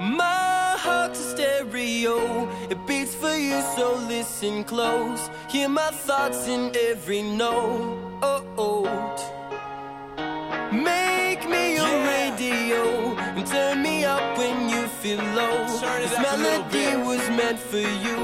My heart's a stereo, it beats for you, so listen close. Hear my thoughts in every note. Oh, oh. Make me your radio and turn me up when you feel low. This melody was meant for you.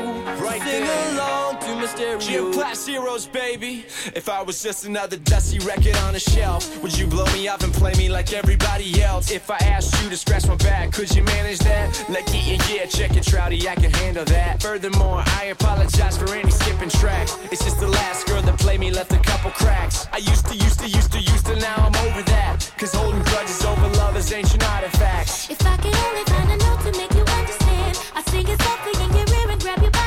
Right Sing there. along to my stereo. Gym class heroes, baby. If I was just another dusty record on a shelf, would you blow me up and play me like everybody else? If I asked you to scratch my back, could you manage that? Like, yeah, yeah, check it, Trouty, I can handle that. Furthermore, I apologize for any skipping tracks. It's just the last girl that played me left a couple cracks. I used to, used to, used to, used to, now I'm over that. Cause holding grudges over love is ancient artifacts. If I could only find a note to make you understand, I'd sing it softly in your ear and grab you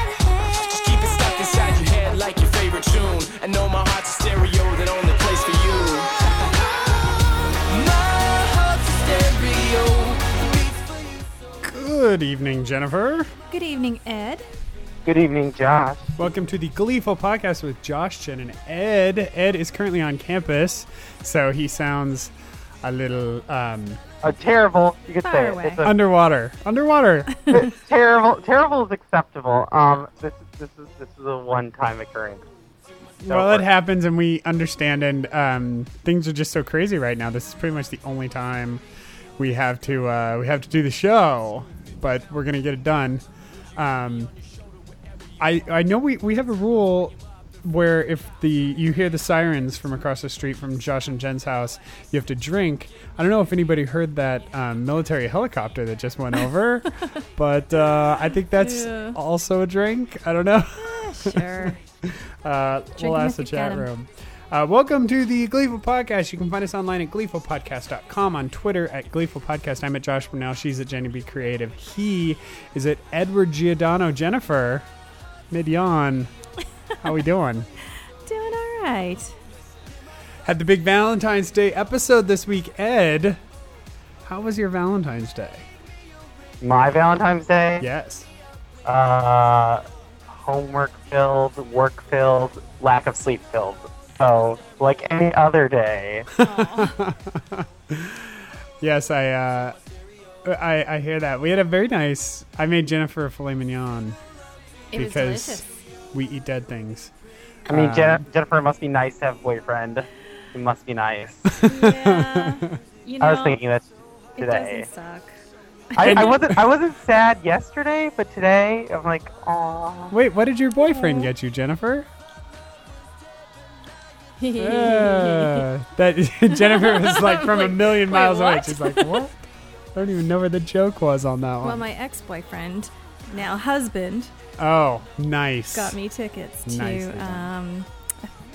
like favorite tune. I know my heart's a stereo that only plays for you. My heart's a stereo, it beats for you. Good evening, Jennifer. Good evening, Ed. Good evening, Josh. Welcome to the Gleeful Podcast with Josh, Jen, and Ed. Ed is currently on campus, so he sounds a little um, Uh, terrible. You could Far say away. it. It's a, underwater. Underwater. terrible. Terrible is acceptable. Um, this is this is this is a one-time occurrence. So well, it happens, and we understand, and um, things are just so crazy right now. This is pretty much the only time we have to uh, we have to do the show, but we're gonna get it done. Um, I I know we, we have a rule where if the you hear the sirens from across the street from Josh and Jen's house, you have to drink. I don't know if anybody heard that um, military helicopter that just went over, but uh, I think that's Yeah. also a drink. I don't know. Sure. Uh, we'll ask the you got chat 'em. room. Uh, welcome to the Gleeful Podcast. You can find us online at gleefulpodcast.com, on Twitter at Gleeful Podcast. I'm at Josh Brunel. She's at Jenny B Creative. He is at Edward Giordano. Jennifer, mid yawn. How are we doing? Doing all right. Had the big Valentine's Day episode this week. Ed, how was your Valentine's Day? my Valentine's Day. Yes. Uh, homework filled, work filled, lack of sleep filled. So like any other day. Yes, I, uh, I I hear that. We had a very nice. I made Jennifer a filet mignon It was because we eat dead things. I mean, Um, Jen- Jennifer must be nice to have a boyfriend. It must be nice. Yeah. You know, I was thinking that it today. doesn't suck. I, I wasn't I wasn't sad yesterday, but today I'm like, oh. Wait, what did your boyfriend get you, Jennifer? Uh, that Jennifer was like from a million Wait, miles away. She's like, what? I don't even know where the joke was on that one. well, my ex-boyfriend, now husband, oh, nice. got me tickets to Nicely um,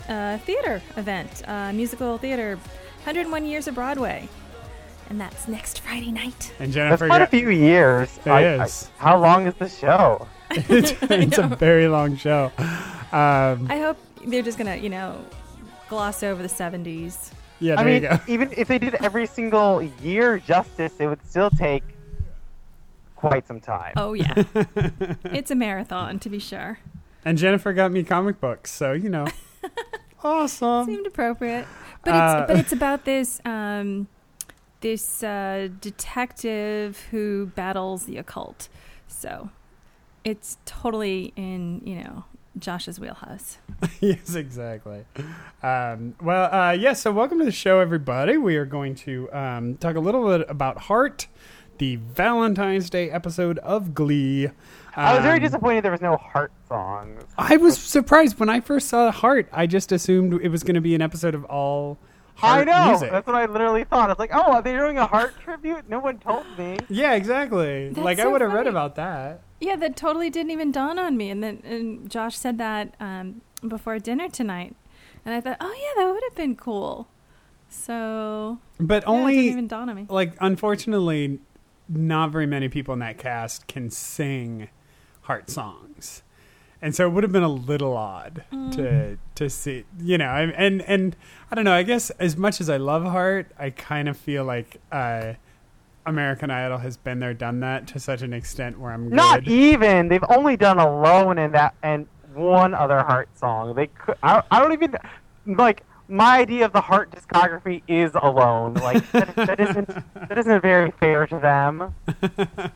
a theater event, a musical theater, 101 Years of Broadway, and that's next Friday night. And That's Jennifer, quite a few years. It I- is. I- how long is the show? it's, it's a very long show. Um, I hope they're just gonna, you know, gloss over the 70s. yeah, I there you mean, go. even if they did every single year justice, it would still take quite some time. Oh yeah, it's a marathon to be sure. And Jennifer got me comic books, so you know, awesome. Seemed appropriate, but Uh, it's but it's about this um, this uh, detective who battles the occult. So it's totally in you know Josh's wheelhouse. yes, exactly. Um, well, uh, yes. so welcome to the show, everybody. We are going to um, talk a little bit about Heart, the Valentine's Day episode of Glee. I was very Um, disappointed there was no heart song. I was surprised when I first saw Heart. I just assumed it was going to be an episode of all I know. music. That's what I literally thought. I was like, oh, are they doing a heart tribute? No one told me. Yeah, exactly. That's like I would have read about that. Yeah, that totally didn't even dawn on me. And then and Josh said that um, before dinner tonight, and I thought, oh yeah, that would have been cool. So But yeah, it only didn't even dawn on me. like unfortunately not very many people in that cast can sing heart songs and so it would have been a little odd to to see you know and and and i don't know i guess as much as i love heart i kind of feel like uh american idol has been there done that to such an extent where i'm Not good. even. They've only done Alone and that and one other heart song. They could. I, I don't even like. My idea of the heart discography is Alone. Like that, that isn't that isn't very fair to them.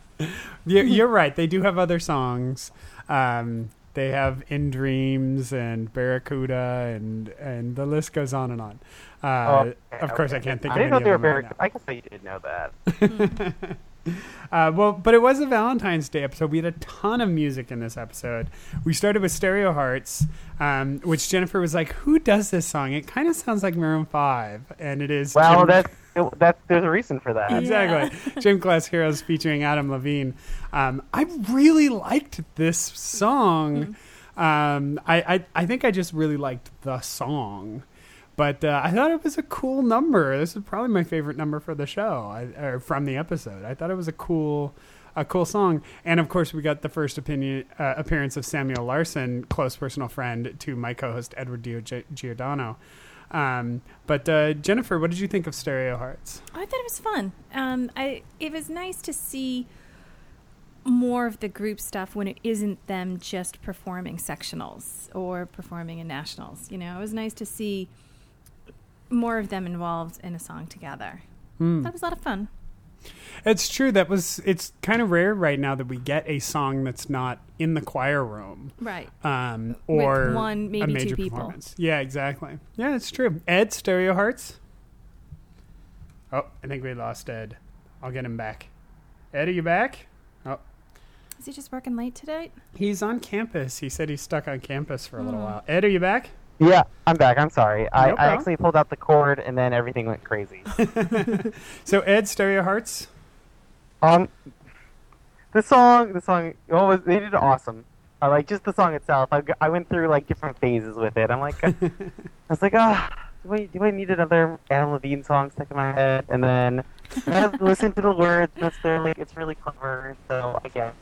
You're, you're right. They do have other songs. Um, they have "In Dreams" and "Barracuda," and and the list goes on and on. Uh, Oh, okay, of course, I can't think I of didn't know any they were of them very. right I guess I did know that. now. Uh, well, but it was a Valentine's Day episode. We had a ton of music in this episode. We started with "Stereo Hearts," um, which Jennifer was like, "Who does this song? It kind of sounds like Maroon 5. and it is. Well, Jim- that's that's there's a reason for that. exactly. Gym Class Heroes featuring Adam Levine. Um, I really liked this song. Um, I, I I think I just really liked the song, but uh, I thought it was a cool number. This is probably my favorite number for the show, I, or from the episode. I thought it was a cool. A cool song, and of course, we got the first opinion uh, appearance of Samuel Larsen, close personal friend to my co-host Edward Dio Giordano. Um, but uh, Jennifer, what did you think of Stereo Hearts? I thought it was fun. Um, I it was nice to see more of the group stuff when it isn't them just performing sectionals or performing in nationals. You know, it was nice to see more of them involved in a song together. Hmm. That was a lot of fun. It's true. That was. It's kind of rare right now that we get a song that's not in the choir room, Right. um, With or one, a maybe two people. Yeah, exactly. Yeah, it's true. Ed, Stereo Hearts. Oh, I think we lost Ed. I'll get him back. Ed, are you back? Oh, Is he just working late today? he's on campus. He said he's stuck on campus for a little Hmm. while. Ed, are you back? Yeah, I'm back. I'm sorry. I, No I actually pulled out the cord and then everything went crazy. So Ed, Stereo Hearts. um, the song, the song, well, was, they did awesome. I like just the song itself. I, I went through like different phases with it. I'm like, I was like, ah, do I do I need another Adam Levine song stuck in my head? And then I listened to the words. And it's like it's really clever. So I guess,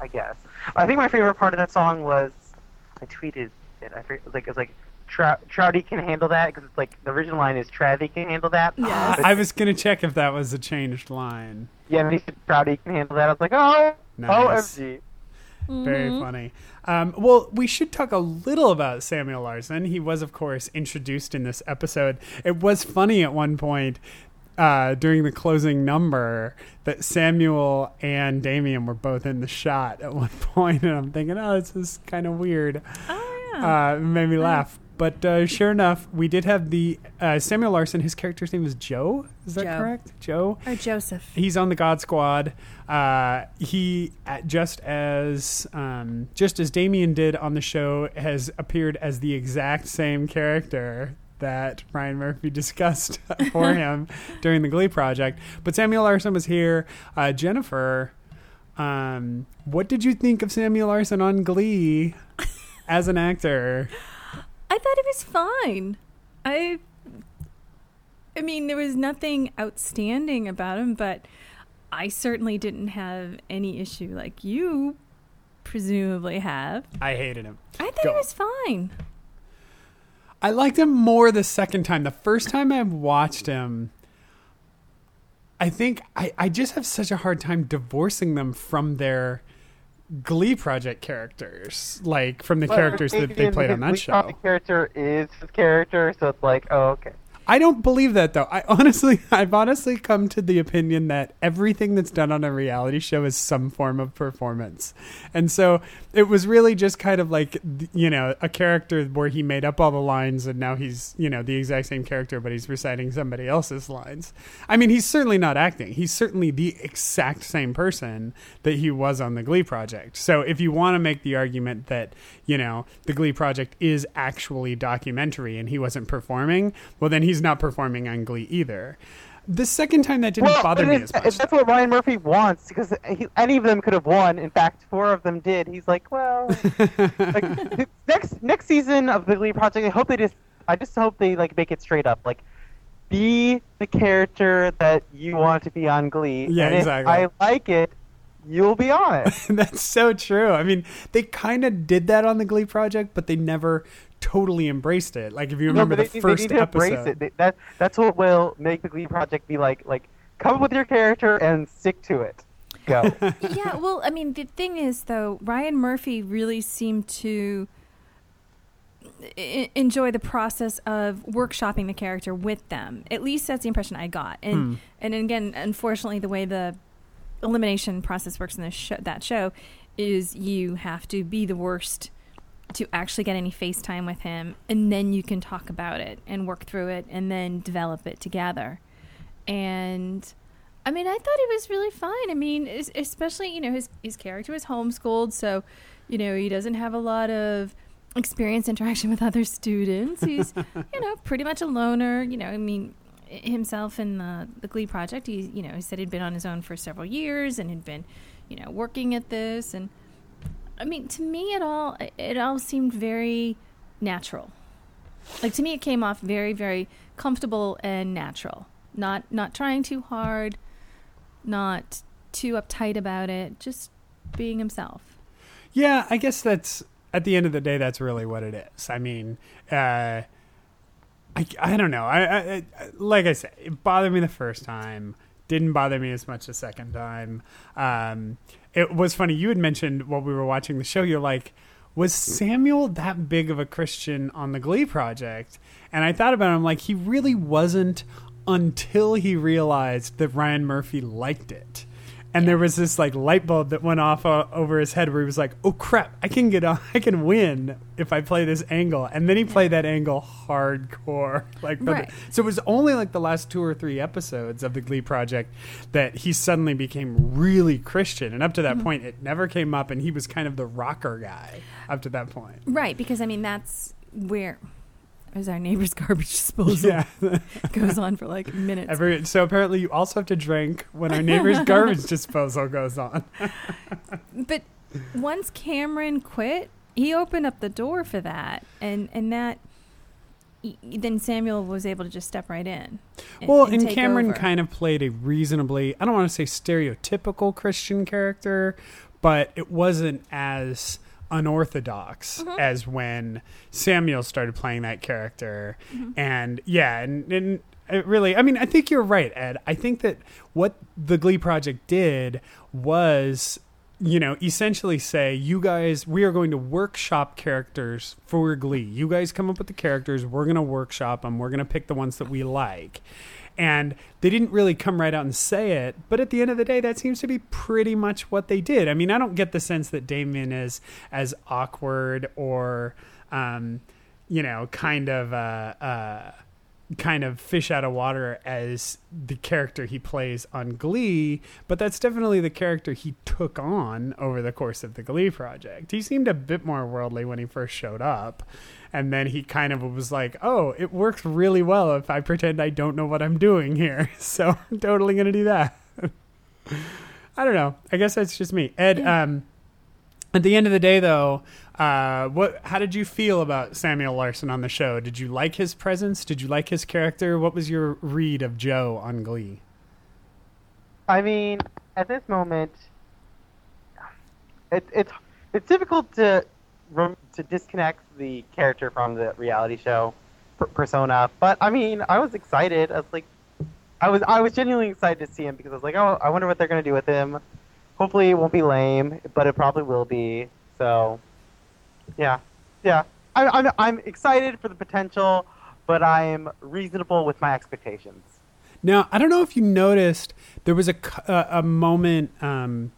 I guess. I think my favorite part of that song was I tweeted it. I forget, like it was like. Trou- Trouty can handle that because it's like the original line is Travie can handle that. Yes. I was gonna check if that was a changed line. yeah, and he said Trouty can handle that. I was like, oh, Nice. OMG. Very funny. Um, well, we should talk a little about Samuel Larsen. He was, of course, introduced in this episode. It was funny at one point uh, during the closing number that Samuel and Damien were both in the shot at one point, and I'm thinking, oh, this is kind of weird. Oh yeah. Uh, it made me laugh. But uh, sure enough, we did have the uh, Samuel Larsen. His character's name is Joe. Is that Joe. correct? Joe. or Joseph. He's on the God Squad. Uh, he uh, just as um, just as Damien did on the show has appeared as the exact same character that Ryan Murphy discussed for him during the Glee project. But Samuel Larsen was here. Uh, Jennifer, um, what did you think of Samuel Larsen on Glee as an actor? I thought it was fine. I I mean, there was nothing outstanding about him, but I certainly didn't have any issue like you presumably have. I hated him. I thought Go. it was fine. I liked him more the second time. The first time I watched him, I think I, I just have such a hard time divorcing them from their Glee Project characters, like from the characters that they played on that The show. character is his character, so it's like, oh, okay. I don't believe that though. I honestly, I've honestly come to the opinion that everything that's done on a reality show is some form of performance, and so it was really just kind of like you know a character where he made up all the lines and now he's you know the exact same character but he's reciting somebody else's lines. I mean, he's certainly not acting. He's certainly the exact same person that he was on the Glee Project. So if you want to make the argument that you know the Glee Project is actually documentary and he wasn't performing, well then he's not performing on Glee either. The second time that didn't well, bother me as much. if that's what Ryan Murphy wants, because he, any of them could have won. In fact, four of them did. He's like, well, like, next next season of the Glee Project, I hope they just, I just hope they like make it straight up, like. Be the character that you want to be on Glee. Yeah, exactly. I like it, you'll be on it. That's so true. I mean, they kind of did that on the Glee Project, but they never totally embraced it. Like if you No, remember but the they, they first need to embrace episode, it. They- that that's what will make the Glee Project be like. Like, come up with your character and stick to it. Go. yeah, well, I mean, the thing is, though, Ryan Murphy really seemed to I- enjoy the process of workshopping the character with them. At least that's the impression I got. And Hmm. and again, unfortunately, the way the elimination process works in this show, that show is you have to be the worst to actually get any FaceTime with him, and then you can talk about it and work through it, and then develop it together. And I mean, I thought it was really fine. I mean, especially you know his his character was homeschooled, so you know he doesn't have a lot of experience interaction with other students. He's you know pretty much a loner. You know, I mean himself in the the Glee project. He you know he said he'd been on his own for several years and had been you know working at this. And I mean, to me, it all it all seemed very natural. Like to me, it came off very very comfortable and natural. Not not trying too hard, not too uptight about it. Just being himself. Yeah, I guess that's at the end of the day, that's really what it is. I mean, uh, I, I don't know. I, I, I like I said, it bothered me the first time. Didn't bother me as much the second time. Um, it was funny. You had mentioned while we were watching the show. You're like, was Samuel that big of a Christian on the Glee project? And I thought about him like he really wasn't until he realized that Ryan Murphy liked it. And there was this like light bulb that went off uh, over his head where he was like, "Oh crap! I can get on. I can win if I play this angle." And then he played that angle hardcore. Like, for the- so it was only like the last two or three episodes of the Glee project that he suddenly became really Christian. And up to that Mm-hmm. point, it never came up, and he was kind of the rocker guy up to that point. Right, because I mean that's where as our neighbor's garbage disposal Yeah. goes on for like minutes. Every, so apparently, you also have to drink when our neighbor's garbage disposal goes on. but once Cameron quit, he opened up the door for that, and and that then Samuel was able to just step right in. and- Well, and and Cameron over. kind of played a reasonably, I don't want to say stereotypical Christian character, but it wasn't as unorthodox Mm-hmm. as when Samuel started playing that character. Mm-hmm. And yeah, and, and it really, I mean, I think you're right, Ed. I think that what the Glee Project did was you know, essentially say, you guys, we are going to workshop characters for Glee. You guys come up with the characters. We're going to workshop them. We're going to pick the ones that we like. And they didn't really come right out and say it, but at the end of the day, that seems to be pretty much what they did. I mean, I don't get the sense that Damien is as awkward or, um, you know, kind of, uh, uh, kind of fish out of water as the character he plays on Glee, but that's definitely the character he took on over the course of the Glee project. He seemed a bit more worldly when he first showed up, and then he kind of was like, "Oh, it works really well if I pretend I don't know what I'm doing here." So I'm totally going to do that. I don't know. I guess that's just me. Ed, um at the end of the day though, uh, what? How did you feel about Samuel Larsen on the show? Did you like his presence? Did you like his character? What was your read of Joe on Glee? I mean, at this moment, it, it's it's difficult to to disconnect the character from the reality show persona. But I mean, I was excited. I was like, I was I was genuinely excited to see him because I was like, oh, I wonder what they're gonna do with him. Hopefully, it won't be lame, but it probably will be. So, yeah, yeah. I, I'm I'm excited for the potential, but I'm reasonable with my expectations. Now, I don't know if you noticed there was a uh, a moment um,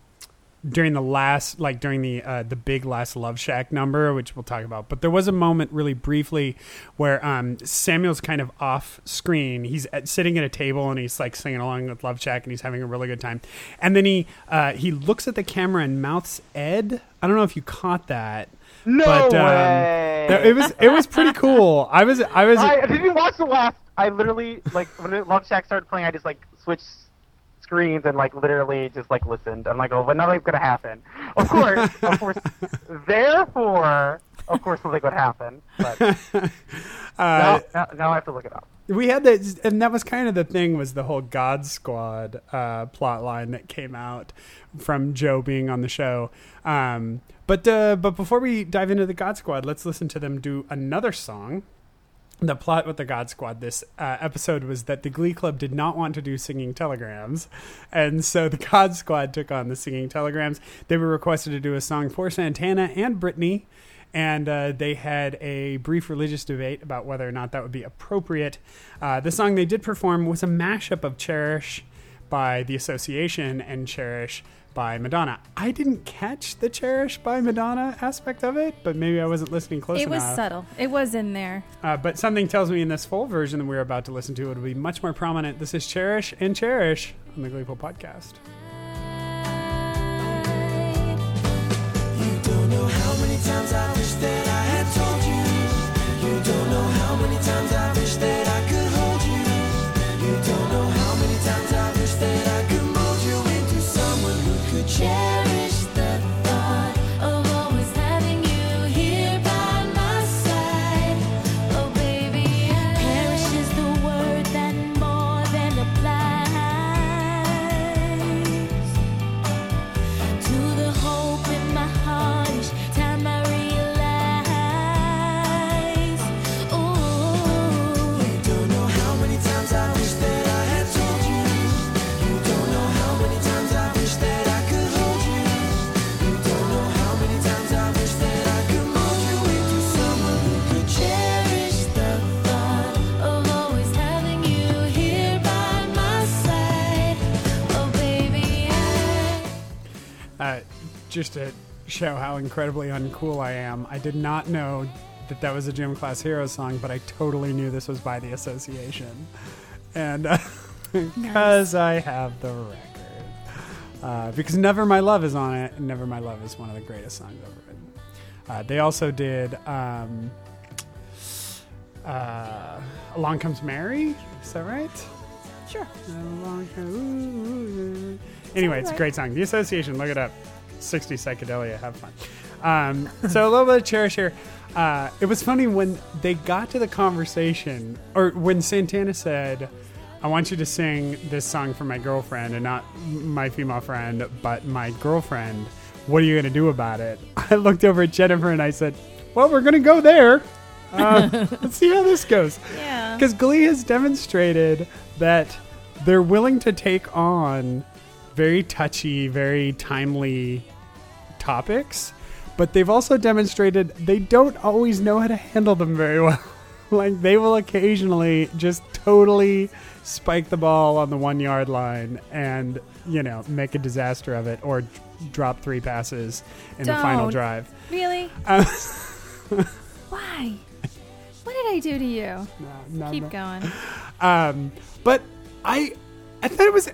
during the last, like during the uh, the big last Love Shack number, which we'll talk about. But there was a moment, really briefly, where um, Samuel's kind of off screen. He's at, sitting at a table and he's like singing along with Love Shack, and he's having a really good time. And then he uh, he looks at the camera and mouths Ed. I don't know if you caught that. No but, um, way. th- It was it was pretty cool. I was I was I didn't watch the last. I literally like when it- Love Shack started playing. I just like switched screens and like literally just like listened. I'm like, oh, but nothing's gonna happen. Of course, of course. Therefore, of course, something would happen. But uh, now, now, now I have to look it up. we had that and that was kind of the thing was the whole god squad uh, plot line that came out from joe being on the show um, but uh, but before we dive into the god squad let's listen to them do another song the plot with the God Squad this uh, episode was that the Glee Club did not want to do singing telegrams, and so the God Squad took on the singing telegrams. They were requested to do a song for Santana and Brittany, and uh, they had a brief religious debate about whether or not that would be appropriate. Uh, the song they did perform was a mashup of "Cherish." by The Association and Cherish by Madonna. I didn't catch the Cherish by Madonna aspect of it, but maybe I wasn't listening close it was enough. subtle. It was in there. Uh, but something tells me in this full version that we're about to listen to, it'll be much more prominent. This is Cherish and Cherish on the Gleeful Podcast. You don't know how many times I times I Uh, just to show how incredibly uncool I am, I did not know that that was a Gym Class Heroes song, but I totally knew this was by the Association. And because I have the record. Uh, because Never My Love is on it, and Never My Love is one of the greatest songs ever written. Uh, they also did um, uh, Along Comes Mary. Is that right? Sure. Along Comes-. Anyway, it's a great song. The Association, look it up. 60 psychedelia, have fun. Um, so a little bit of cherish here. Uh, it was funny when they got to the conversation, or when Santana said, I want you to sing this song for my girlfriend, and not my female friend, but my girlfriend. What are you going to do about it? I looked over at Jennifer and I said, Well, we're going to go there. Uh, let's see how this goes. Yeah. Because Glee has demonstrated that they're willing to take on very touchy, very timely topics, but they've also demonstrated they don't always know how to handle them very well. like they will occasionally just totally spike the ball on the one yard line and, you know, make a disaster of it or d- drop three passes in the final drive. Really? Uh, Why? What did I do to you? no, no, Keep no. going. Um, but I, I thought it was,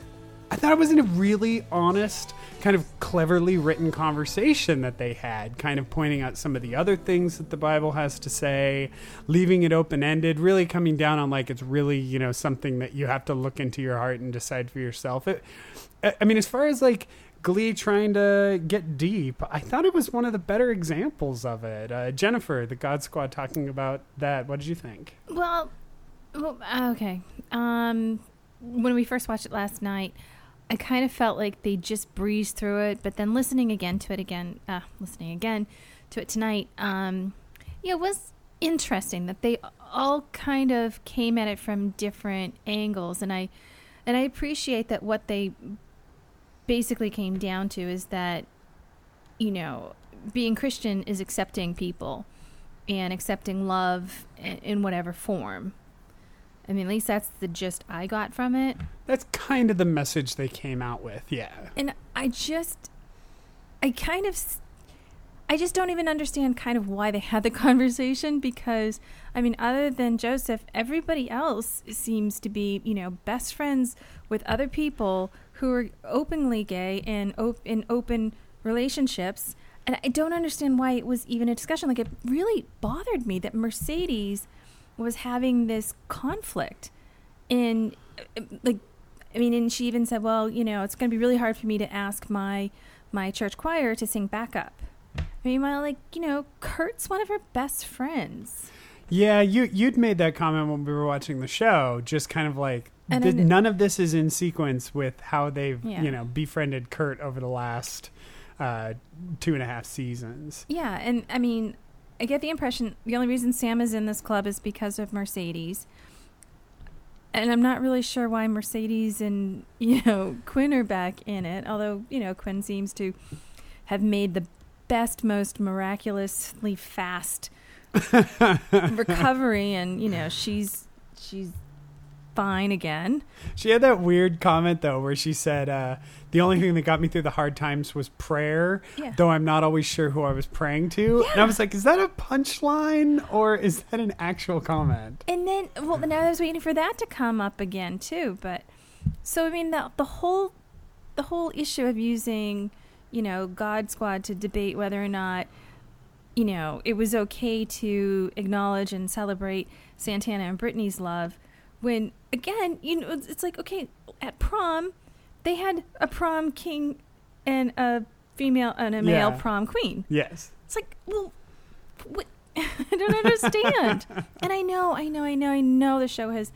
I thought it was in a really honest, kind of cleverly written conversation that they had, kind of pointing out some of the other things that the Bible has to say, leaving it open ended, really coming down on like it's really you know something that you have to look into your heart and decide for yourself. It, I mean, as far as like. Glee trying to get deep. I thought it was one of the better examples of it. Uh, Jennifer, the God Squad, talking about that. What did you think? Well, well, okay. Um, when we first watched it last night, I kind of felt like they just breezed through it, but then listening again to it again, uh, listening again to it tonight, um, yeah, it was interesting that they all kind of came at it from different angles, and I, and I appreciate that what they basically came down to is that, you know, being Christian is accepting people and accepting love in whatever form. I mean, at least that's the gist I got from it. That's kind of the message they came out with, yeah. And I just, I kind of, I just don't even understand kind of why they had the conversation because, I mean, other than Joseph, everybody else seems to be, you know, best friends with other people who are openly gay and op- in open relationships. And I don't understand why it was even a discussion. Like, it really bothered me that Mercedes was having this conflict in, like, I mean, and she even said, "Well, you know, it's going to be really hard for me to ask my my church choir to sing backup." I mean, well, like, you know, Kurt's one of her best friends. Yeah, you you'd made that comment when we were watching the show, just kind of like And th- I kn- none of this is in sequence with how they've Yeah. you know befriended Kurt over the last uh, two and a half seasons. Yeah, and I mean, I get the impression the only reason Sam is in this club is because of Mercedes. And I'm not really sure why Mercedes and, you know, Quinn are back in it, although, you know, Quinn seems to have made the best, most miraculously fast recovery and, you know, she's she's fine again. She had that weird comment though, where she said, uh, "The only thing that got me through the hard times was prayer, Yeah. though I'm not always sure who I was praying to." And I was like, "Is that a punchline or is that an actual comment?" And then, well, now I was waiting for that to come up again too. But so I mean, the the whole the whole issue of using, you know, God Squad to debate whether or not, you know, it was okay to acknowledge and celebrate Santana and Brittany's love, when again, you know, it's it's like okay, at prom, they had a prom king and a female and a male Yeah. prom queen. Yes. It's like, well, what? I don't understand. and I know, I know, I know, I know the show has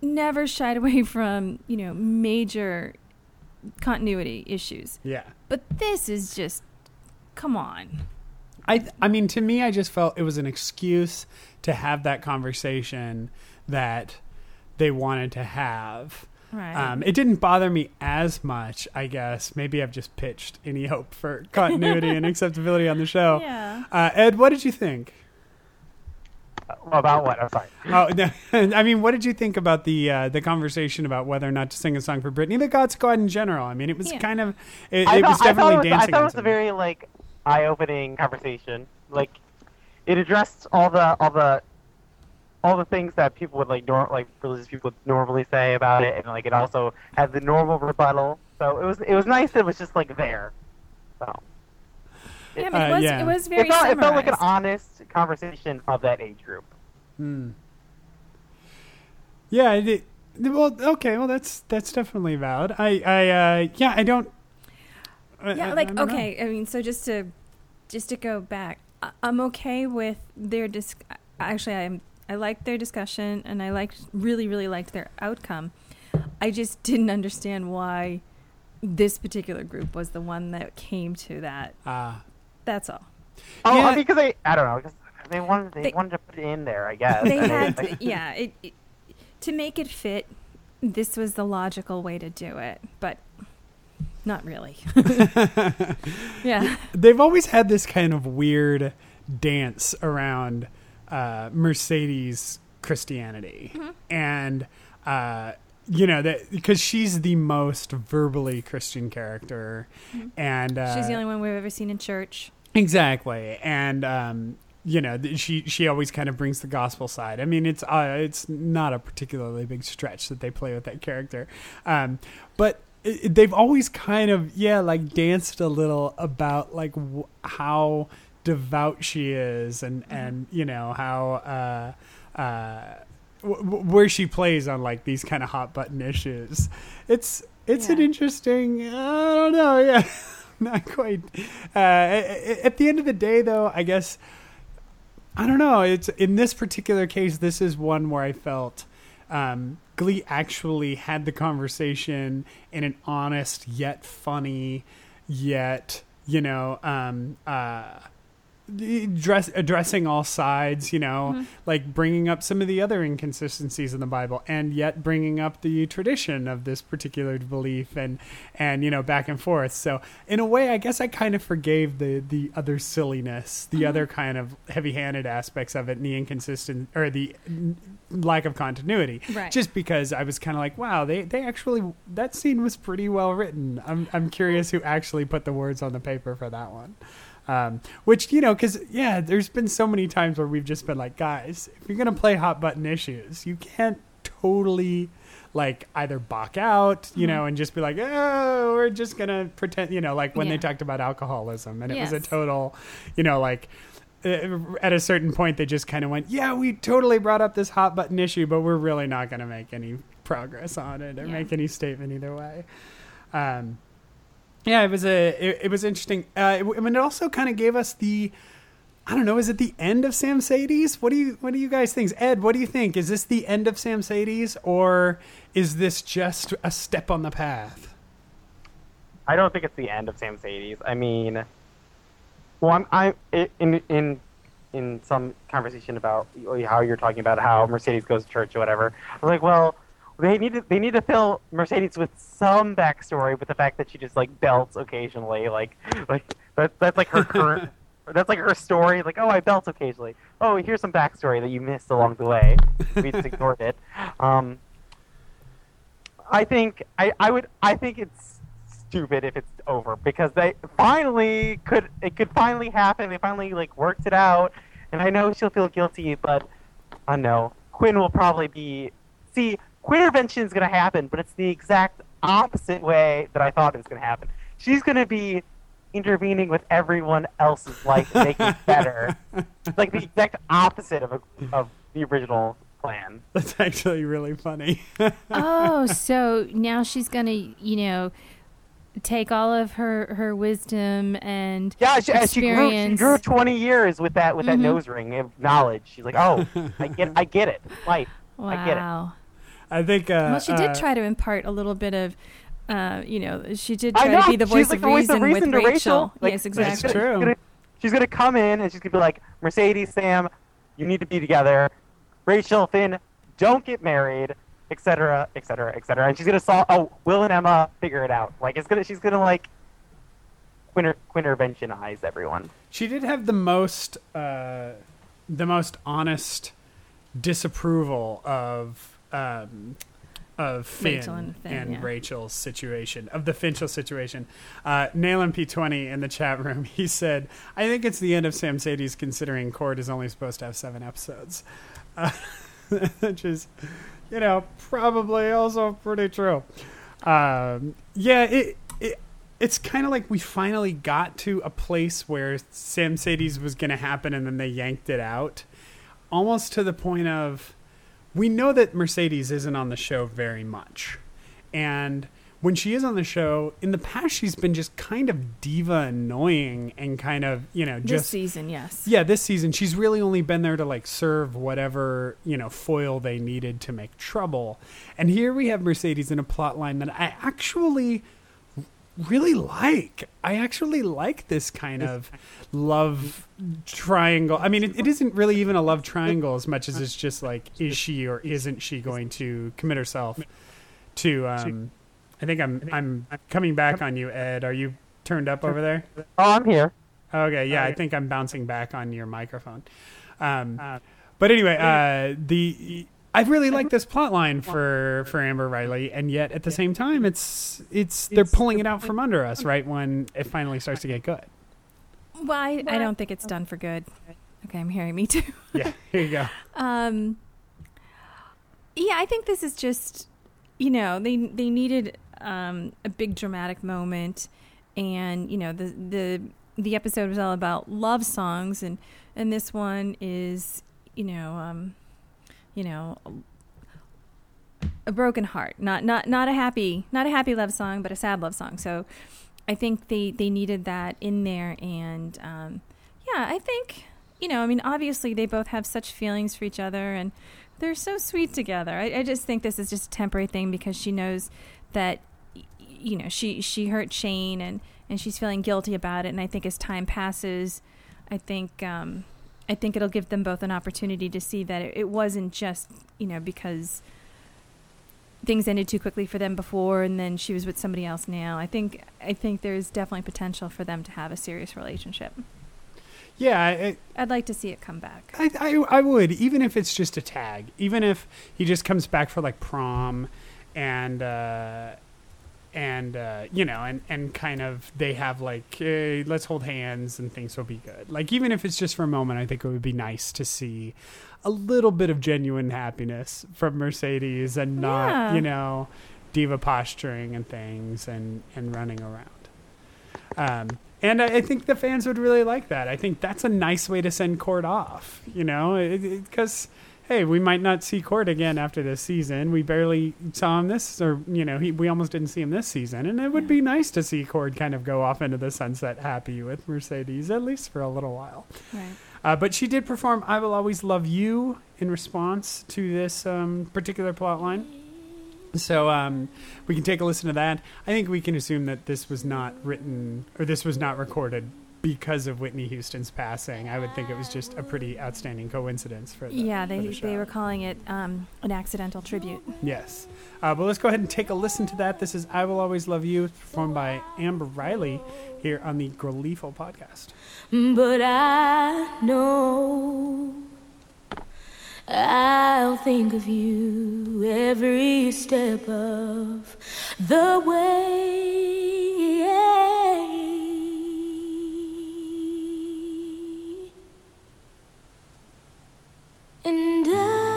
never shied away from, you know, major continuity issues. Yeah. But this is just, come on. I I mean to me I just felt it was an excuse to have that conversation that they wanted to have. Right. Um, it didn't bother me as much, I guess. Maybe I've just pitched any hope for continuity and acceptability on the show. yeah. Uh, Ed, what did you think? About what? I'm sorry. Oh, no, I mean, what did you think about the uh, the conversation about whether or not to sing a song for Brittany? The God Squad in general. I mean, it was Yeah. kind of it, I it thought, was definitely thought it was, I dancing. thought it was a very like eye-opening conversation. Like it addressed all the all the all the things that people would like nor- like religious people would normally say about it, and like it also had the normal rebuttal. So it was it was nice. That it was just like there. So Yeah, I mean, Uh, it was yeah. it was very it felt it felt like an honest conversation of that age group. Hmm. Yeah. It, it- well, okay. Well, that's that's definitely valid. I I uh, yeah. I don't. I- I- yeah I like don't know. okay i mean so just to just to go back I- i'm okay with their dis- actually i'm i liked their discussion and i liked really really liked their outcome i just didn't understand why this particular group was the one that came to that Ah. that's all Oh, Yeah. I mean, because they I don't know because they wanted they, They- wanted to put it in there. I guess they had to, yeah it, it to make it fit this was the logical way to do it but not really yeah They've always had this kind of weird dance around uh, Mercedes Christianity, Mm-hmm. and uh, you know that because she's the most verbally Christian character, and uh, Mm-hmm. she's the only one we've ever seen in church Exactly, and um, you know th- she she always kind of brings the gospel side. I mean, it's uh, it's not a particularly big stretch that they play with that character, um, but it, it- they've always kind of yeah like danced a little about like w- how devout she is and and you know how uh, uh, w- where she plays on like these kind of hot button issues. It's it's an interesting. I don't know. Yeah, not quite. Uh, at the end of the day, though, I guess I don't know. It's in this particular case. This is one where I felt um, Glee actually had the conversation in an honest yet funny, yet you know, um, uh, dress addressing all sides. You know, mm-hmm. like bringing up some of the other inconsistencies in the Bible, and yet bringing up the tradition of this particular belief, and and you know, back and forth. So in a way, I guess I kind of forgave the the other silliness, the mm-hmm. other kind of heavy-handed aspects of it, and the inconsistent or the lack of continuity. Right. Just because I was kind of like, wow, they they actually that scene was pretty well written. I'm I'm curious who actually put the words on the paper for that one. Um, which you know, because yeah, there's been so many times where we've just been like, guys, if you're gonna play hot button issues, you can't totally like either balk out, you know, and just be like, oh, we're just gonna pretend, you know, like when they talked about alcoholism, and it was a total, you know, like uh, at a certain point they just kind of went, yeah, we totally brought up this hot button issue, but we're really not gonna make any progress on it or Yeah. make any statement either way. Um, yeah, it was a it, it was interesting. Uh, it, I mean, it also kind of gave us the I don't know. Is it the end of Samcedes? What do you What do you guys think? Ed, what do you think? Is this the end of Samcedes, or is this just a step on the path? I don't think it's the end of Samcedes. I mean, well, I'm I i- in in in some conversation about how you're talking about how Mercedes goes to church or whatever. I was like, well, they need to they need to fill Mercedes with some backstory with the fact that she just like belts occasionally, like like that that's like her current. That's like her story. Like, oh, I belt occasionally. Oh, here's some backstory that you missed along the way. We just ignored it. Um, I think I, I would I think it's stupid if it's over because they finally could it could finally happen. They finally like worked it out, and I know she'll feel guilty, but I know Quinn will probably be. See, Quinn intervention is gonna happen, but it's the exact opposite way that I thought it was gonna happen. She's gonna be intervening with everyone else's life, and making it better. It's like the exact opposite of a, of the original plan. That's actually really funny. oh, so now she's gonna, you know, take all of her her wisdom and Yeah, she, and she grew. She grew twenty years with that with that Mhm. nose ring of knowledge. She's like, oh, I get, I get it. Life. I get it. Wow. I think. Uh, Well, she did uh, try to impart a little bit of, uh, you know, she did try to be the voice like of the voice reason, of reason with to Rachel. Like, yes, exactly. gonna- true. She's gonna, she's gonna come in and she's gonna be like, Mercedes, Sam, you need to be together. Rachel, Finn, don't get married, etc., etc., etc. And she's gonna solve. Oh, Will and Emma figure it out. Like it's gonna. She's gonna like. Quinter, quinterventionize everyone. She did have the most, uh, the most honest disapproval of, um, of Finn, Rachel and Finn, yeah. Rachel's situation, of the Finchel situation. Uh, Nayland P20 in the chat room, he said, I think it's the end of Samcedes considering Chord is only supposed to have seven episodes. Uh, which is, you know, probably also pretty true. Um, yeah, it, it it's kind of like we finally got to a place where Samcedes was going to happen and then they yanked it out. Almost to the point of we know that Mercedes isn't on the show very much. And when she is on the show, in the past she's been just kind of diva annoying and kind of, you know, just This season, yes. yeah, this season she's really only been there to like serve whatever you know foil they needed to make trouble, and here we have Mercedes in a plot line that I actually really like. I actually like this kind of love triangle. I mean, it, it isn't really even a love triangle as much as it's just like, is she or isn't she going to commit herself to? Um, I think I'm I'm coming back on you, Ed. Are you turned up over there? Oh, I'm here. Okay, yeah, I think I'm bouncing back on your microphone. Um, but anyway, uh, the I really like this plot line for for Amber Riley, and yet at the same time, it's it's they're pulling it out from under us right when it finally starts to get good. Well, I, I don't think it's done for good. Okay, I'm hearing me too. Yeah, here you go. Um, yeah, I think this is just, you know, they they needed um, a big dramatic moment, and you know the the the episode was all about love songs, and and this one is, you know, um, you know, a broken heart, not not not a happy not a happy love song, but a sad love song. So, I think they they needed that in there, and um, yeah, I think you know, I mean, obviously they both have such feelings for each other, and they're so sweet together. I, I just think this is just a temporary thing because she knows that you know she she hurt Shane, and and she's feeling guilty about it. And I think as time passes, I think. Um, I think it'll give them both an opportunity to see that it, it wasn't just, you know, because things ended too quickly for them before and then she was with somebody else now. I think I think there's definitely potential for them to have a serious relationship. Yeah, I, I'd like to see it come back. I, I I would even if it's just a tag, even if he just comes back for like prom, and uh, and uh, you know, and and kind of they have like hey, let's hold hands and things will be good. Like even if it's just for a moment, I think it would be nice to see a little bit of genuine happiness from Mercedes and not Yeah. you know diva posturing and things and and running around. Um, and I, I think the fans would really like that. I think that's a nice way to send Chord off, you know, because hey, we might not see Chord again after this season. We barely saw him this, or you know, he, we almost didn't see him this season, and it would be nice to see Chord kind of go off into the sunset happy with Mercedes at least for a little while. Right. Uh, but she did perform "I Will Always Love You" in response to this um, particular plot line. So um, we can take a listen to that. I think we can assume that this was not written or this was not recorded because of Whitney Houston's passing. I would think it was just a pretty outstanding coincidence for the Yeah, they the they were calling it um, an accidental tribute. Yes. Uh, but let's go ahead and take a listen to that. This is "I Will Always Love You" performed by Amber Riley here on the Gleeful podcast. But I know I'll think of you every step of the way. And I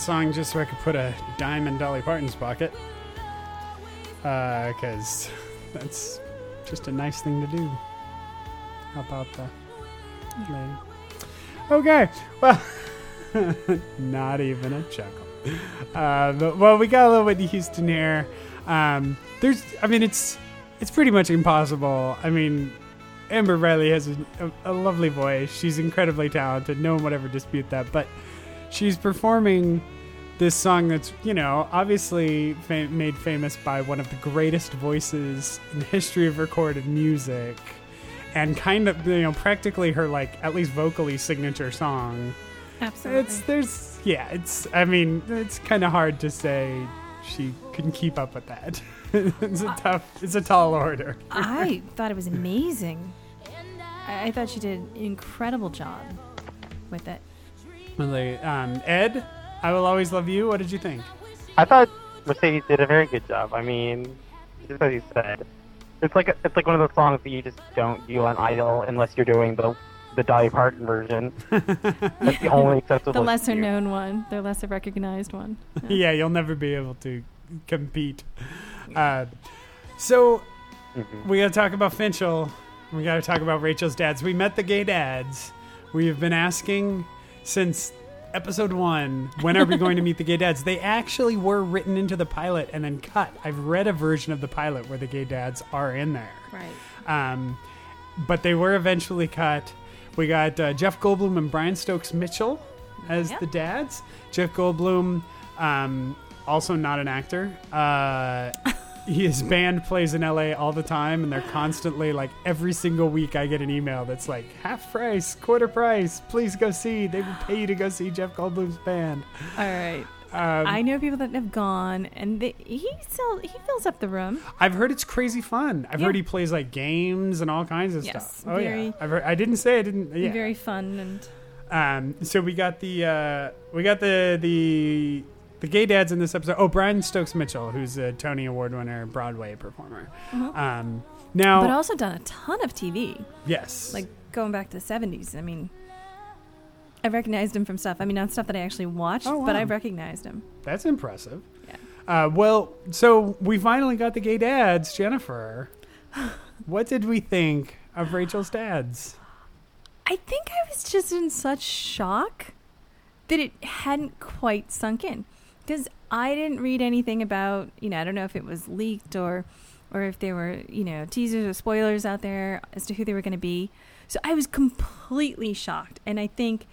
song just so I could put a dime in Dolly Parton's pocket. Because that's just a nice thing to do. How about that? Okay, well, not even a chuckle. Uh, but, well, we got a little Whitney Houston here. Um, there's, I mean, it's it's pretty much impossible. I mean, Amber Riley has a, a, a lovely voice. She's incredibly talented. No one would ever dispute that. But she's performing this song that's, you know, obviously fa- made famous by one of the greatest voices in the history of recorded music. And kind of, you know, practically her, like, at least vocally signature song. Absolutely. It's, there's, yeah, it's, I mean, it's kind of hard to say she couldn't keep up with that. it's a uh, tough, it's a tall order. I thought it was amazing. I, I thought she did an incredible job with it. Really, um, Ed, I will always love you. What did you think? I thought Mercedes did a very good job. I mean, just as you said, it's like a, it's like one of those songs that you just don't do on Idol unless you're doing the the Dolly Parton version. That's the only acceptable. The lesser excuse. known one, the lesser recognized one. yeah, you'll never be able to compete. Uh, so Mhm. we got to talk about Finchel. We got to talk about Rachel's dads. We met the gay dads. We have been asking since episode one when are we going to meet the gay dads? They actually were written into the pilot and then cut. I've read a version of the pilot where the gay dads are in there. Right. Um, but they were eventually cut. We got uh, Jeff Goldblum and Brian Stokes Mitchell as Yep. the dads. Jeff Goldblum, um, also not an actor. Uh, his band plays in LA all the time, and they're constantly like every single week. I get an email that's like half price, quarter price. Please go see. They will pay you to go see Jeff Goldblum's band. All right. Um, I know people that have gone, and they, he still he fills up the room. I've heard it's crazy fun. I've Yeah. heard he plays like games and all kinds of Yes, stuff. Oh yeah, I've heard, I didn't say I didn't. Yeah. Very fun and Um, so we got the uh, we got the the the gay dads in this episode. Oh, Brian Stokes Mitchell, who's a Tony Award winner Broadway performer. Um, now, but also done a ton of TV, yes, like going back to the seventies. I mean, I recognized him from stuff. I mean, not stuff that I actually watched, Oh, but. I recognized him. that's impressive. Yeah. Uh, well, so we finally got the gay dads, Jennifer. what did we think of Rachel's dads? I think I was just in such shock that it hadn't quite sunk in because I didn't read anything about you know I don't know if it was leaked or or if there were you know teasers or spoilers out there as to who they were going to be. So I was completely shocked, and I think